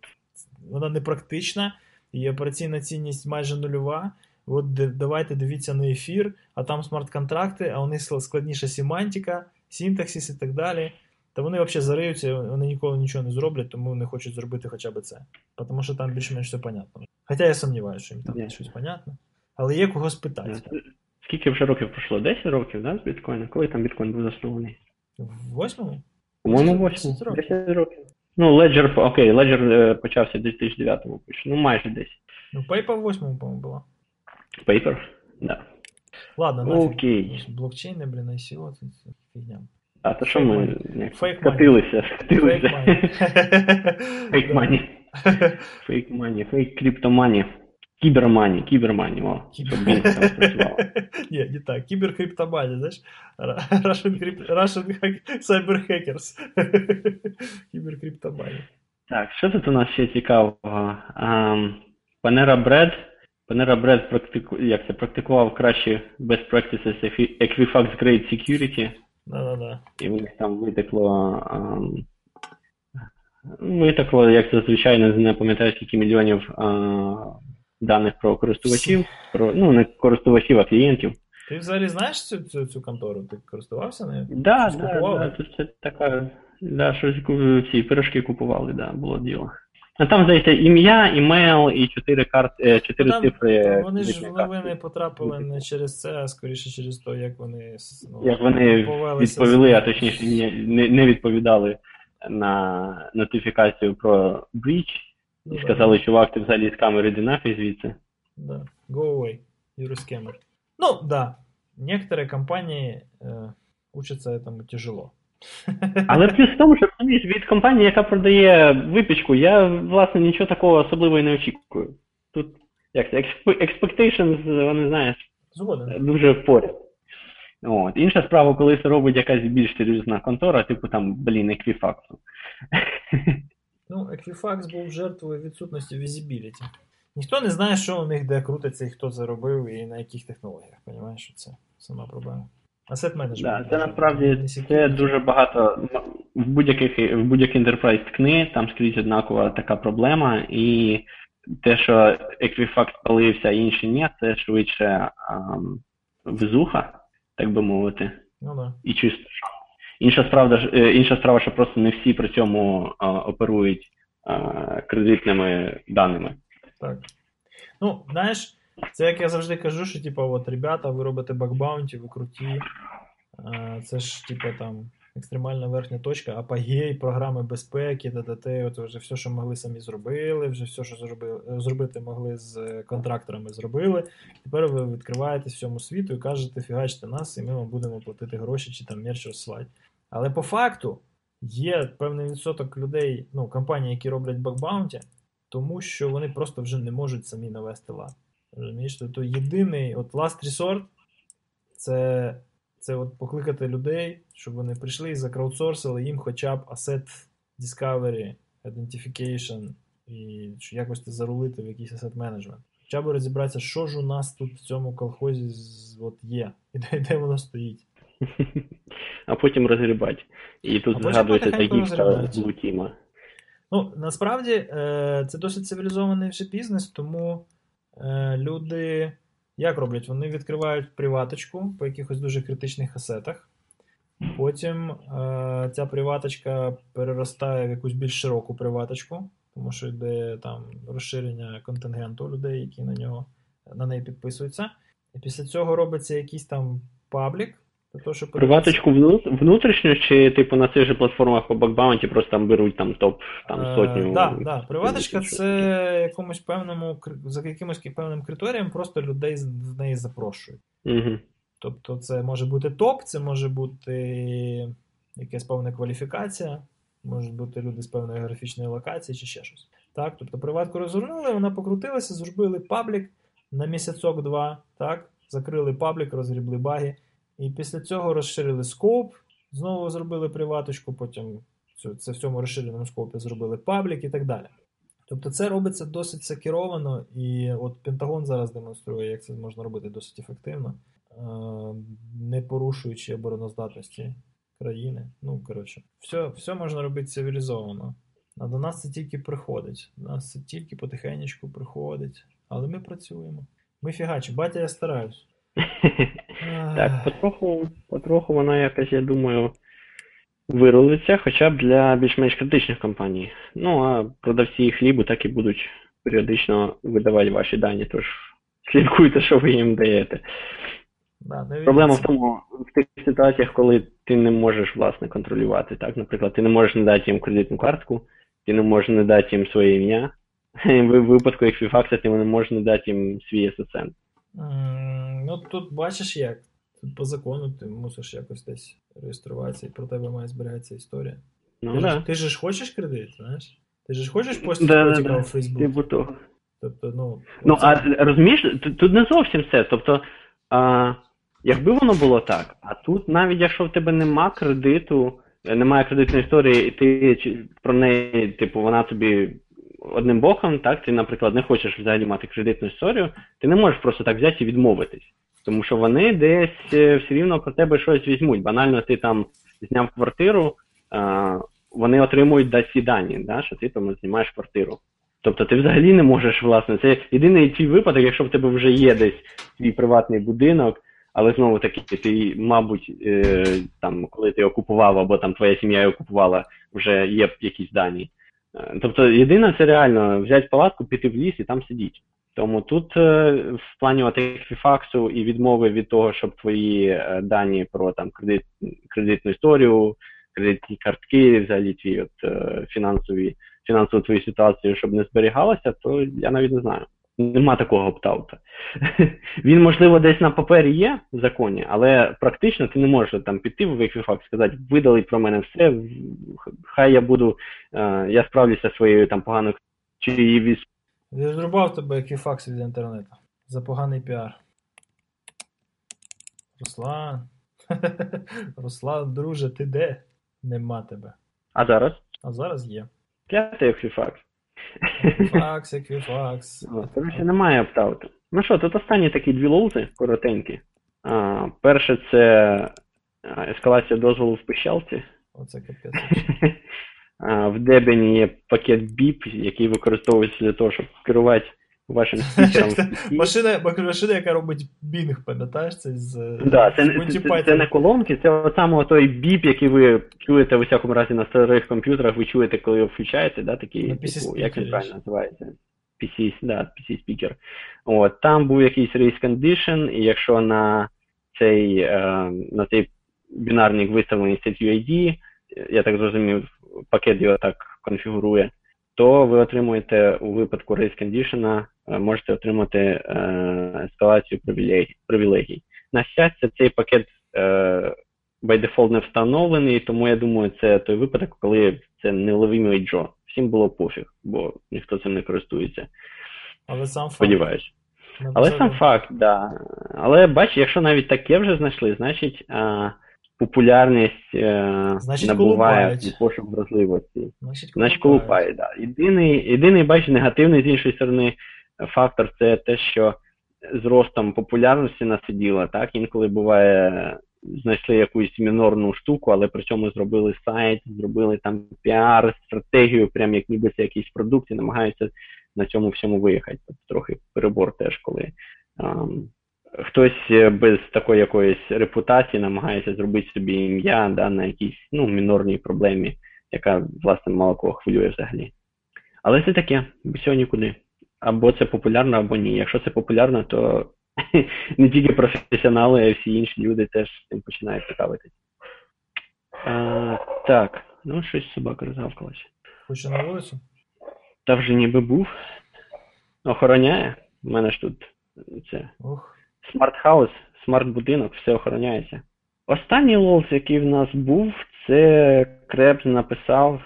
вона не практична, і операційна цінність майже нульова. От давайте дивіться на ефір, а там смарт-контракти, а у них складніша семантика, синтаксис і так далі. Та вони взагалі зариються, вони ніколи нічого не зроблять, тому вони хочуть зробити хоча б це. Тому що там більш-менш все понятно. Хоча я сумніваюся, що їм там Ні. щось понятно. Але є кого спитати. Скільки вже років пройшло? 10 років, да, з біткоїна? Коли там біткоін був заснований? В восьмому? По-моєму, 10 8. років. 10 років. Ну, Ledger, окей, Ledger е, почався в 2009-му, пише. Ну, майже десь. Ну, в восьмому, по-моєму, була. Paper, да. Ладно, нафиг. Окей. Блокчейни, блін, ICO, це, фігня. А то що ми Фейк скатилися, скатилися. Fake money. Fake money, fake crypto money. Cyber money, cyber money, о, там працював. Не, не так. Киберкриптомания, знаешь? Russian, crypt- Russian cyber hackers. Киберкриптомания. Так, що тут у нас ще цікавого? Bread. Panera Bread практику... як це, практикував кращі best practices Equifax Grade Security. Да-да-да. і в них там витекло. ам, Витекло, як зазвичай, не, не пам'ятаю скільки мільйонів а, даних про користувачів, про ну не користувачів, а клієнтів. Ти взагалі знаєш цю, цю, цю контору? Ти користувався нею? Да, да, да, це, це така, да, щось ці пирожки купували, да, було діло. А там, здається, ім'я, імейл і чотири карт, е, чотири Ну, там цифри. Вони ж в новини потрапили не через це, а скоріше через те, як вони ну, Як вони відповіли, а точніше не, не, не відповідали на нотифікацію про breach. Ну, І да, сказали, чувак, ти взагалі з камери йди нафіг звідси. Да. Go away, Euroschemmer. Ну, да. Некоторые компании э, учатся этому тяжело. Але плюс в тому, що розумієш, від компанії, яка продає випічку, я, власне, нічого такого особливого і не очікую. Тут, як це, expectations, вони, знаєш, Згоден. дуже поряд. От. Інша справа, коли це робить якась більш серйозна контора, типу там, блін, еквіфаксу. Ну, Equifax був жертвою відсутності візібіліті. Ніхто не знає, що у них де крутиться і хто це робив, і на яких технологіях. Понімаєш, що це сама проблема. Asset management. Да, це насправді це дуже багато. В будь-яких в будь-який enterprise ткни, там скрізь однакова така проблема, і те, що Equifax спалився, а інші ні, це швидше ам, везуха, так би мовити, Ну да. і чисто. Інша справа, е, інша справа, що просто не всі при цьому оперують кредитними даними. Так. Ну, знаєш, це як я завжди кажу, що типа, от, ребята, ви робите бакбаунті, ви круті. А, Це ж, типа, там, екстремальна верхня точка, апогей, програми безпеки, ДДТ, от вже все, що могли самі зробили, вже все, що зробили, зробити могли з е, контракторами, зробили. Тепер ви відкриваєтесь всьому світу і кажете, фігачте нас, і ми вам будемо платити гроші чи там мерч розсилати. Але по факту є певний відсоток людей, ну, компаній, які роблять бакбаунті, тому що вони просто вже не можуть самі навести лад. Розумієш, тобто єдиний от last resort це, це от покликати людей, щоб вони прийшли і закраудсорсили їм хоча б asset discovery, identification і якось це зарулити в якийсь asset management. Хоча б розібратися, що ж у нас тут в цьому колхозі от є, і де, де воно стоїть. А потім розгрібати. І тут А згадується загівка. Лутіма. Ну, насправді е, це досить цивілізований вже бізнес, тому е, люди як роблять? Вони відкривають приваточку по якихось дуже критичних асетах. Потім е, ця приваточка переростає в якусь більш широку приваточку, тому що йде там розширення контингенту людей, які на нього на неї підписуються. І після цього робиться якийсь там паблік. Того, щоб Приваточку вну- внутрішню, чи типу на цих же платформах по bug bounty просто там беруть там топ там сотню. Е, да, да. Приваточка це якомусь певному за якимось певним критерієм просто людей в неї запрошують. Угу. Тобто, це може бути топ, це може бути якась певна кваліфікація, можуть бути люди з певної географічної локації чи ще щось. Так, тобто приватку розгорнули, вона покрутилася, зробили паблік на місяцок-два, так, закрили паблік, розгрібли баги, і після цього розширили scope, знову зробили приваточку, потім це в цьому розширеному scope і зробили паблік і так далі. Тобто це робиться досить секʼюровано, і от Пентагон зараз демонструє, як це можна робити досить ефективно, е, не порушуючи обороноздатності країни. Ну, коротше, все, все можна робити цивілізовано. А до нас це тільки приходить. До нас це тільки потихенечку приходить. Але ми працюємо. Ми фігачі, батя, я стараюсь. Так, потроху, потроху вона якось, я думаю, вирулиться, хоча б для більш-менш критичних компаній. Ну, а продавці хлібу так і будуть періодично видавати ваші дані, тож слідкуйте, що ви їм даєте. Да, Проблема в тому, в тих ситуаціях, коли ти не можеш власне контролювати. Так, наприклад, ти не можеш не дати їм кредитну картку, ти не можеш не дати їм своє ім'я. В випадку Equifax ти не можеш не дати їм свій SSN. Ну, тут бачиш як. Тут по закону ти мусиш якось десь реєструватися, і про тебе має зберігатися історія. Ну, ти, да. ж, ти ж хочеш кредит, знаєш? Ти ж хочеш постити Да, да, да. у Фейсбук. Типу того. Тобто, ну, Ну, оце- а розумієш, тут, тут не зовсім все. Тобто, а, якби воно було так, а тут навіть якщо в тебе нема кредиту, немає кредитної історії, і ти про неї, типу, вона тобі одним боком, так, ти, наприклад, не хочеш взагалі мати кредитну історію, ти не можеш просто так взяти і відмовитись. Тому що вони десь е, все рівно про тебе щось візьмуть. Банально ти там зняв квартиру, а, вони отримують да, дані, да, що ти там знімаєш квартиру. Тобто ти взагалі не можеш, власне, це єдиний твій випадок, якщо в тебе вже є десь твій приватний будинок, але знову таки, ти, мабуть, е, там, коли ти його купував, або там твоя сім'я його купувала, вже є якісь дані. Е, Тобто, єдине, це реально взяти палатку, піти в ліс і там сидіти. Тому тут е, в плані фіфаксу і відмови від того, щоб твої е, дані про там кредит, кредитну історію, кредитні картки, взагалі твій от фінансові фінансову твою ситуацію, щоб не зберігалося, то я навіть не знаю. Нема такого оптаута. Він, можливо, десь на папері є в законі, але практично ти не можеш там піти в Equifax, сказати, видали про мене все, хай я буду, е, я справлюся своєю там поганою чи її від... Відрубав тебе Equifax від інтернету. За поганий піар. Руслан. Руслан, друже, ти де? Нема тебе. А зараз? А зараз є. Клятий Equifax. Equifax. О, Коротше, немає opt-out у. Ну що, тут останні такі дві лолзи коротенькі. А, перше це ескалація дозволу в пищалці. Оце капець. В Дебені є пакет BIP, який використовується для того, щоб керувати вашим спікером. в PC. Машина, машина, яка робить Bing, пам'ятаєш, це з е, Да, це, з це, це, це не колонки, це от саме той біп, який ви чуєте у всякому разі на старих комп'ютерах, ви чуєте, коли його включаєте, да, такий, типу, як він правильно називається? PC, да, PC speaker. От, там був якийсь race condition, і якщо на цей, е, на цей бінарник виставлений SetUID, я так зрозумів, пакет його так конфігурує, то ви отримуєте у випадку race condition, е, можете отримати е, ескалацію привілегій. На щастя, цей пакет е, by default не встановлений, тому я думаю, це той випадок, коли це невловимий Джо. Всім було пофіг, бо ніхто цим не користується. Але сам факт. Сподіваюсь. Але сам факт, да. Але бач, якщо навіть таке вже знайшли, значить а, популярність е, Значить, набуває колупають. пошук вразливості. Значить, Значить, колупає, да. Єдиний, єдиний, бач, негативний з іншої сторони фактор це те, що з ростом популярності на це діло, так, інколи буває, знайшли якусь мінорну штуку, але при цьому зробили сайт, зробили там піар, стратегію, прям як ніби це якийсь продукт, і намагаються на цьому всьому виїхати. Тобто трохи перебор теж, коли ам, хтось е, без такої якоїсь репутації намагається зробити собі ім'я да, на якійсь ну, мінорній проблемі, яка, власне, мало кого хвилює взагалі. Але це таке, без цього нікуди. Або це популярно, або ні. Якщо це популярно, то не тільки професіонали, а й всі інші люди теж цим починають цікавитись. Так, ну щось собака розгавкалася. Хочу на вулицю? Та вже ніби був. Охороняє. У мене ж тут це Ух. Smart house, смарт-будинок, все охороняється. Останній lols, який в нас був, це Кребс написав,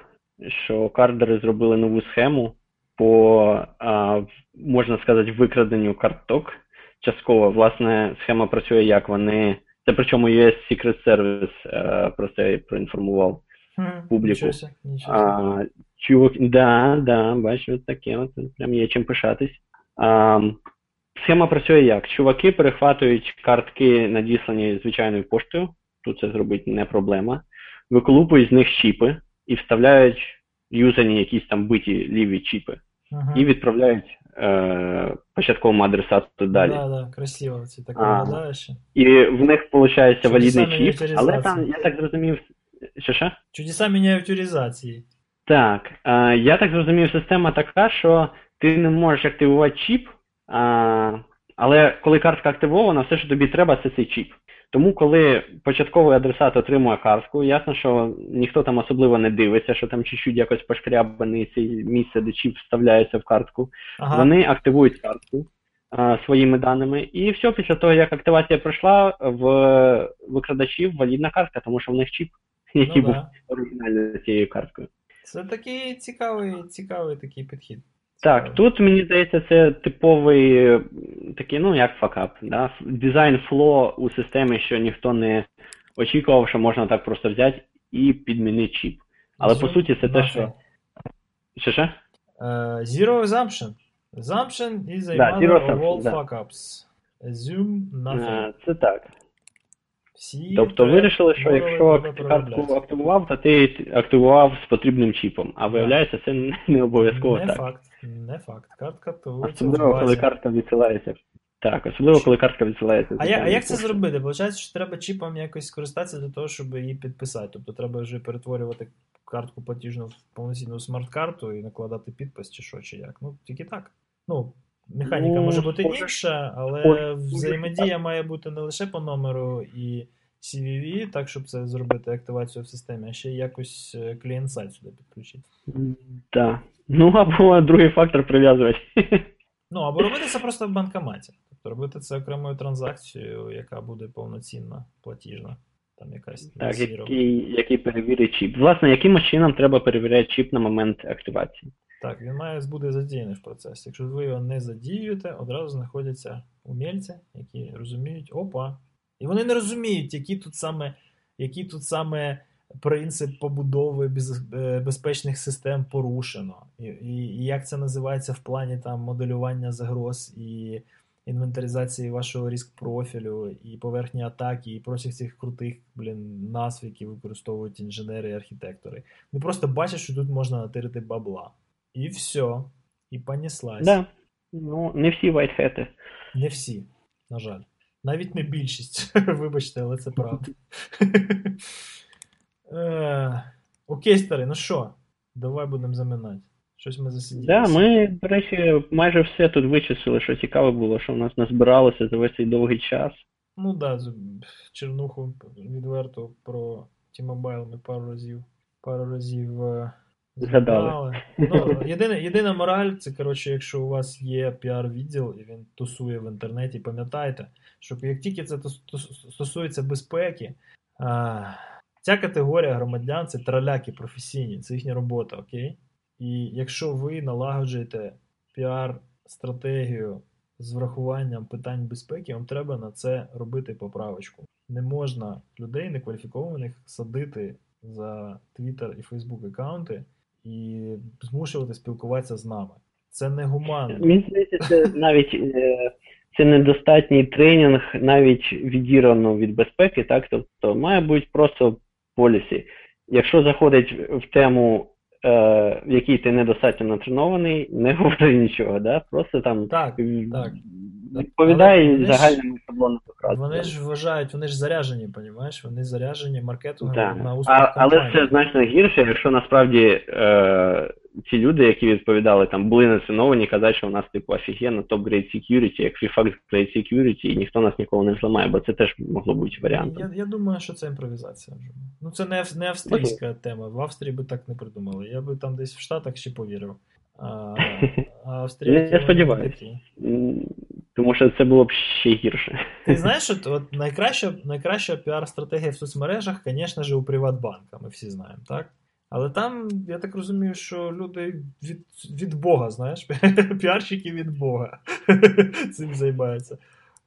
що кардери зробили нову схему по, а, можна сказати, викраденню карток. Частково, власне, схема працює як вони. Це причому US Secret Service е, про це проінформував. Хм, Публіку. Нічого нічого. А, чувак, да, да, бачу, таке, от прям є чим пишатись. А, схема працює як? Чуваки перехватують картки, надіслані звичайною поштою, тут це зробити не проблема, виколупують з них чіпи і вставляють юзані якісь там биті ліві чіпи Ага. і відправляють е, початковому адресату далі. Да, да, красиво, це так А. І в них виходить Чудеса валідний чіп, але там, я так зрозумів, що що? Чудеса мініатюризації. Так, е, я так зрозумів, система така, що ти не можеш активувати чіп, а, але коли картка активована, все, що тобі треба, це цей чіп. Тому, коли початковий адресат отримує картку, ясно, що ніхто там особливо не дивиться, що там чуть-чуть якось пошкрябаний це місце, де чіп вставляється в картку. Ага. Вони активують картку а, своїми даними, і все, після того, як активація пройшла, в викрадачів валідна картка, тому що в них чіп, який ну, був да. оригінальною цією карткою. Це такий цікавий, цікавий такий підхід. Так, тут мені здається, це типовий такий, ну як факап, да? дизайн фло у системі, що ніхто не очікував, що можна так просто взяти і підмінити чіп. Але по суті, це те, що. Що що? Е, Zero assumption. Assumption is a Да, mother of all да. fuck-ups. Assume nothing. Е, Це так. Всі Тобто вирішили, що якщо треба картку активував, то ти активував з потрібним чіпом. А виявляється, це не- не обов'язково Не так. факт, не факт. Картка в Особливо, коли базі. картка відсилається. Так, особливо, коли картка відсилається. А, я, а як це зробити? Получається, що треба чіпом якось скористатися для того, щоб її підписати. Тобто треба вже перетворювати картку платіжну в повноцінну смарт-карту і накладати підпис, чи що, чи як. Ну, тільки так. Ну, механіка Ну, може бути схоже- інша, але схоже, взаємодія має бути не лише по номеру і CVV, так, щоб це зробити активацію в системі, а ще якось е, клієнт-сайт сюди підключити. Так. Ну, або другий фактор прив'язувати. Ну, або робити це просто в банкоматі. Тобто робити це окремою транзакцією, яка буде повноцінна, платіжна. Там якась Так, який, який перевірить чіп. Власне, яким чином треба перевіряти чіп на момент активації? Так, він має бути задіяний в процесі. Якщо ви його не задіюєте, одразу знаходяться умільці, які розуміють, опа. І вони не розуміють, які тут саме, які тут саме принцип побудови е, безпечних систем порушено. І, і, і як це називається в плані там моделювання загроз і інвентаризації вашого риск профілю, і поверхні атаки, і прочих цих крутих блін, назв, які використовують інженери і архітектори. Вони просто бачать, що тут можна натирити бабла. І все. І понеслась. Да. Ну, не всі вайтхети. Не всі, на жаль. Навіть не більшість. Вибачте, але це правда. Е, Окей, старий, ну що? Давай будемо заминати. Щось ми засиділися. Да, ми, до речі, майже все тут вичислили, що цікаво було, що в нас назбиралося за весь цей довгий час. Ну да, чернуху відверто про T-Mobile ми пару разів, пару разів е, Згадали. Ну, єдина, єдина мораль, це коротше, якщо у вас є піар-відділ і він тусує в інтернеті, пам'ятайте, що як тільки це стосується безпеки, а, ця категорія громадян це траляки професійні, це їхня робота, окей? І якщо ви налагоджуєте піар-стратегію з врахуванням питань безпеки, вам треба на це робити поправочку. Не можна людей некваліфікованих садити за Twitter і Facebook аккаунти і змушувати спілкуватися з нами. Це не гуманно. Мені здається, це навіть е, це недостатній тренінг, навіть відірвано від безпеки, так? Тобто має бути просто полісі. Якщо заходить в тему, е, в якій ти недостатньо натренований, не говори нічого, да? просто там Так, так. Відповідай Але вони загальному шаблону Вони ж вважають, вони ж заряжені, понімаєш? Вони заряжені маркетингом Так. на успіх А, але це значно гірше, якщо насправді е, ці люди, які відповідали, там були націоновані, казати, що у нас типу офігенно, топ-grade security, як Fifax grade security, і ніхто нас ніколи не зламає, бо це теж могло бути варіантом. Я, я думаю, що це імпровізація вже. Ну, це не, не австрійська тема. В Австрії би так не придумали. Я би там десь в Штатах ще повірив. А, а Я сподіваюся. Тому що це було б ще гірше. Ти знаєш, от, от найкраща, найкраща піар-стратегія в соцмережах, звісно ж, у Приватбанка, ми всі знаємо, так? Але там, я так розумію, що люди від, від Бога, знаєш, піарщики від Бога цим займаються.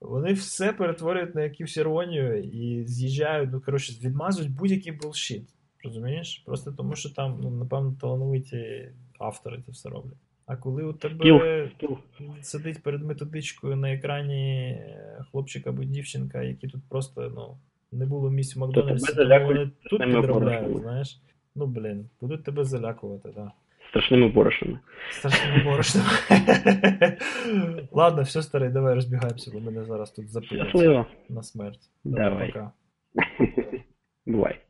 Вони все перетворюють на якусь іронію і з'їжджають, ну, коротше, відмазують будь-який булшіт. Розумієш? Просто тому, що там, ну, напевно, талановиті автори це все роблять. А коли у тебе Скіл, скіл. сидить перед методичкою на екрані е, хлопчик або дівчинка, які тут просто ну, не було місць в Макдональдсі, тому вони тут підробляють, знаєш. Ну, блін, будуть тебе залякувати, так. Да. Страшними борошнами. Страшними борошнами. Ладно, все, старий, давай розбігаємося, бо мене зараз тут запилять на смерть. Давай. Пока. Бувай.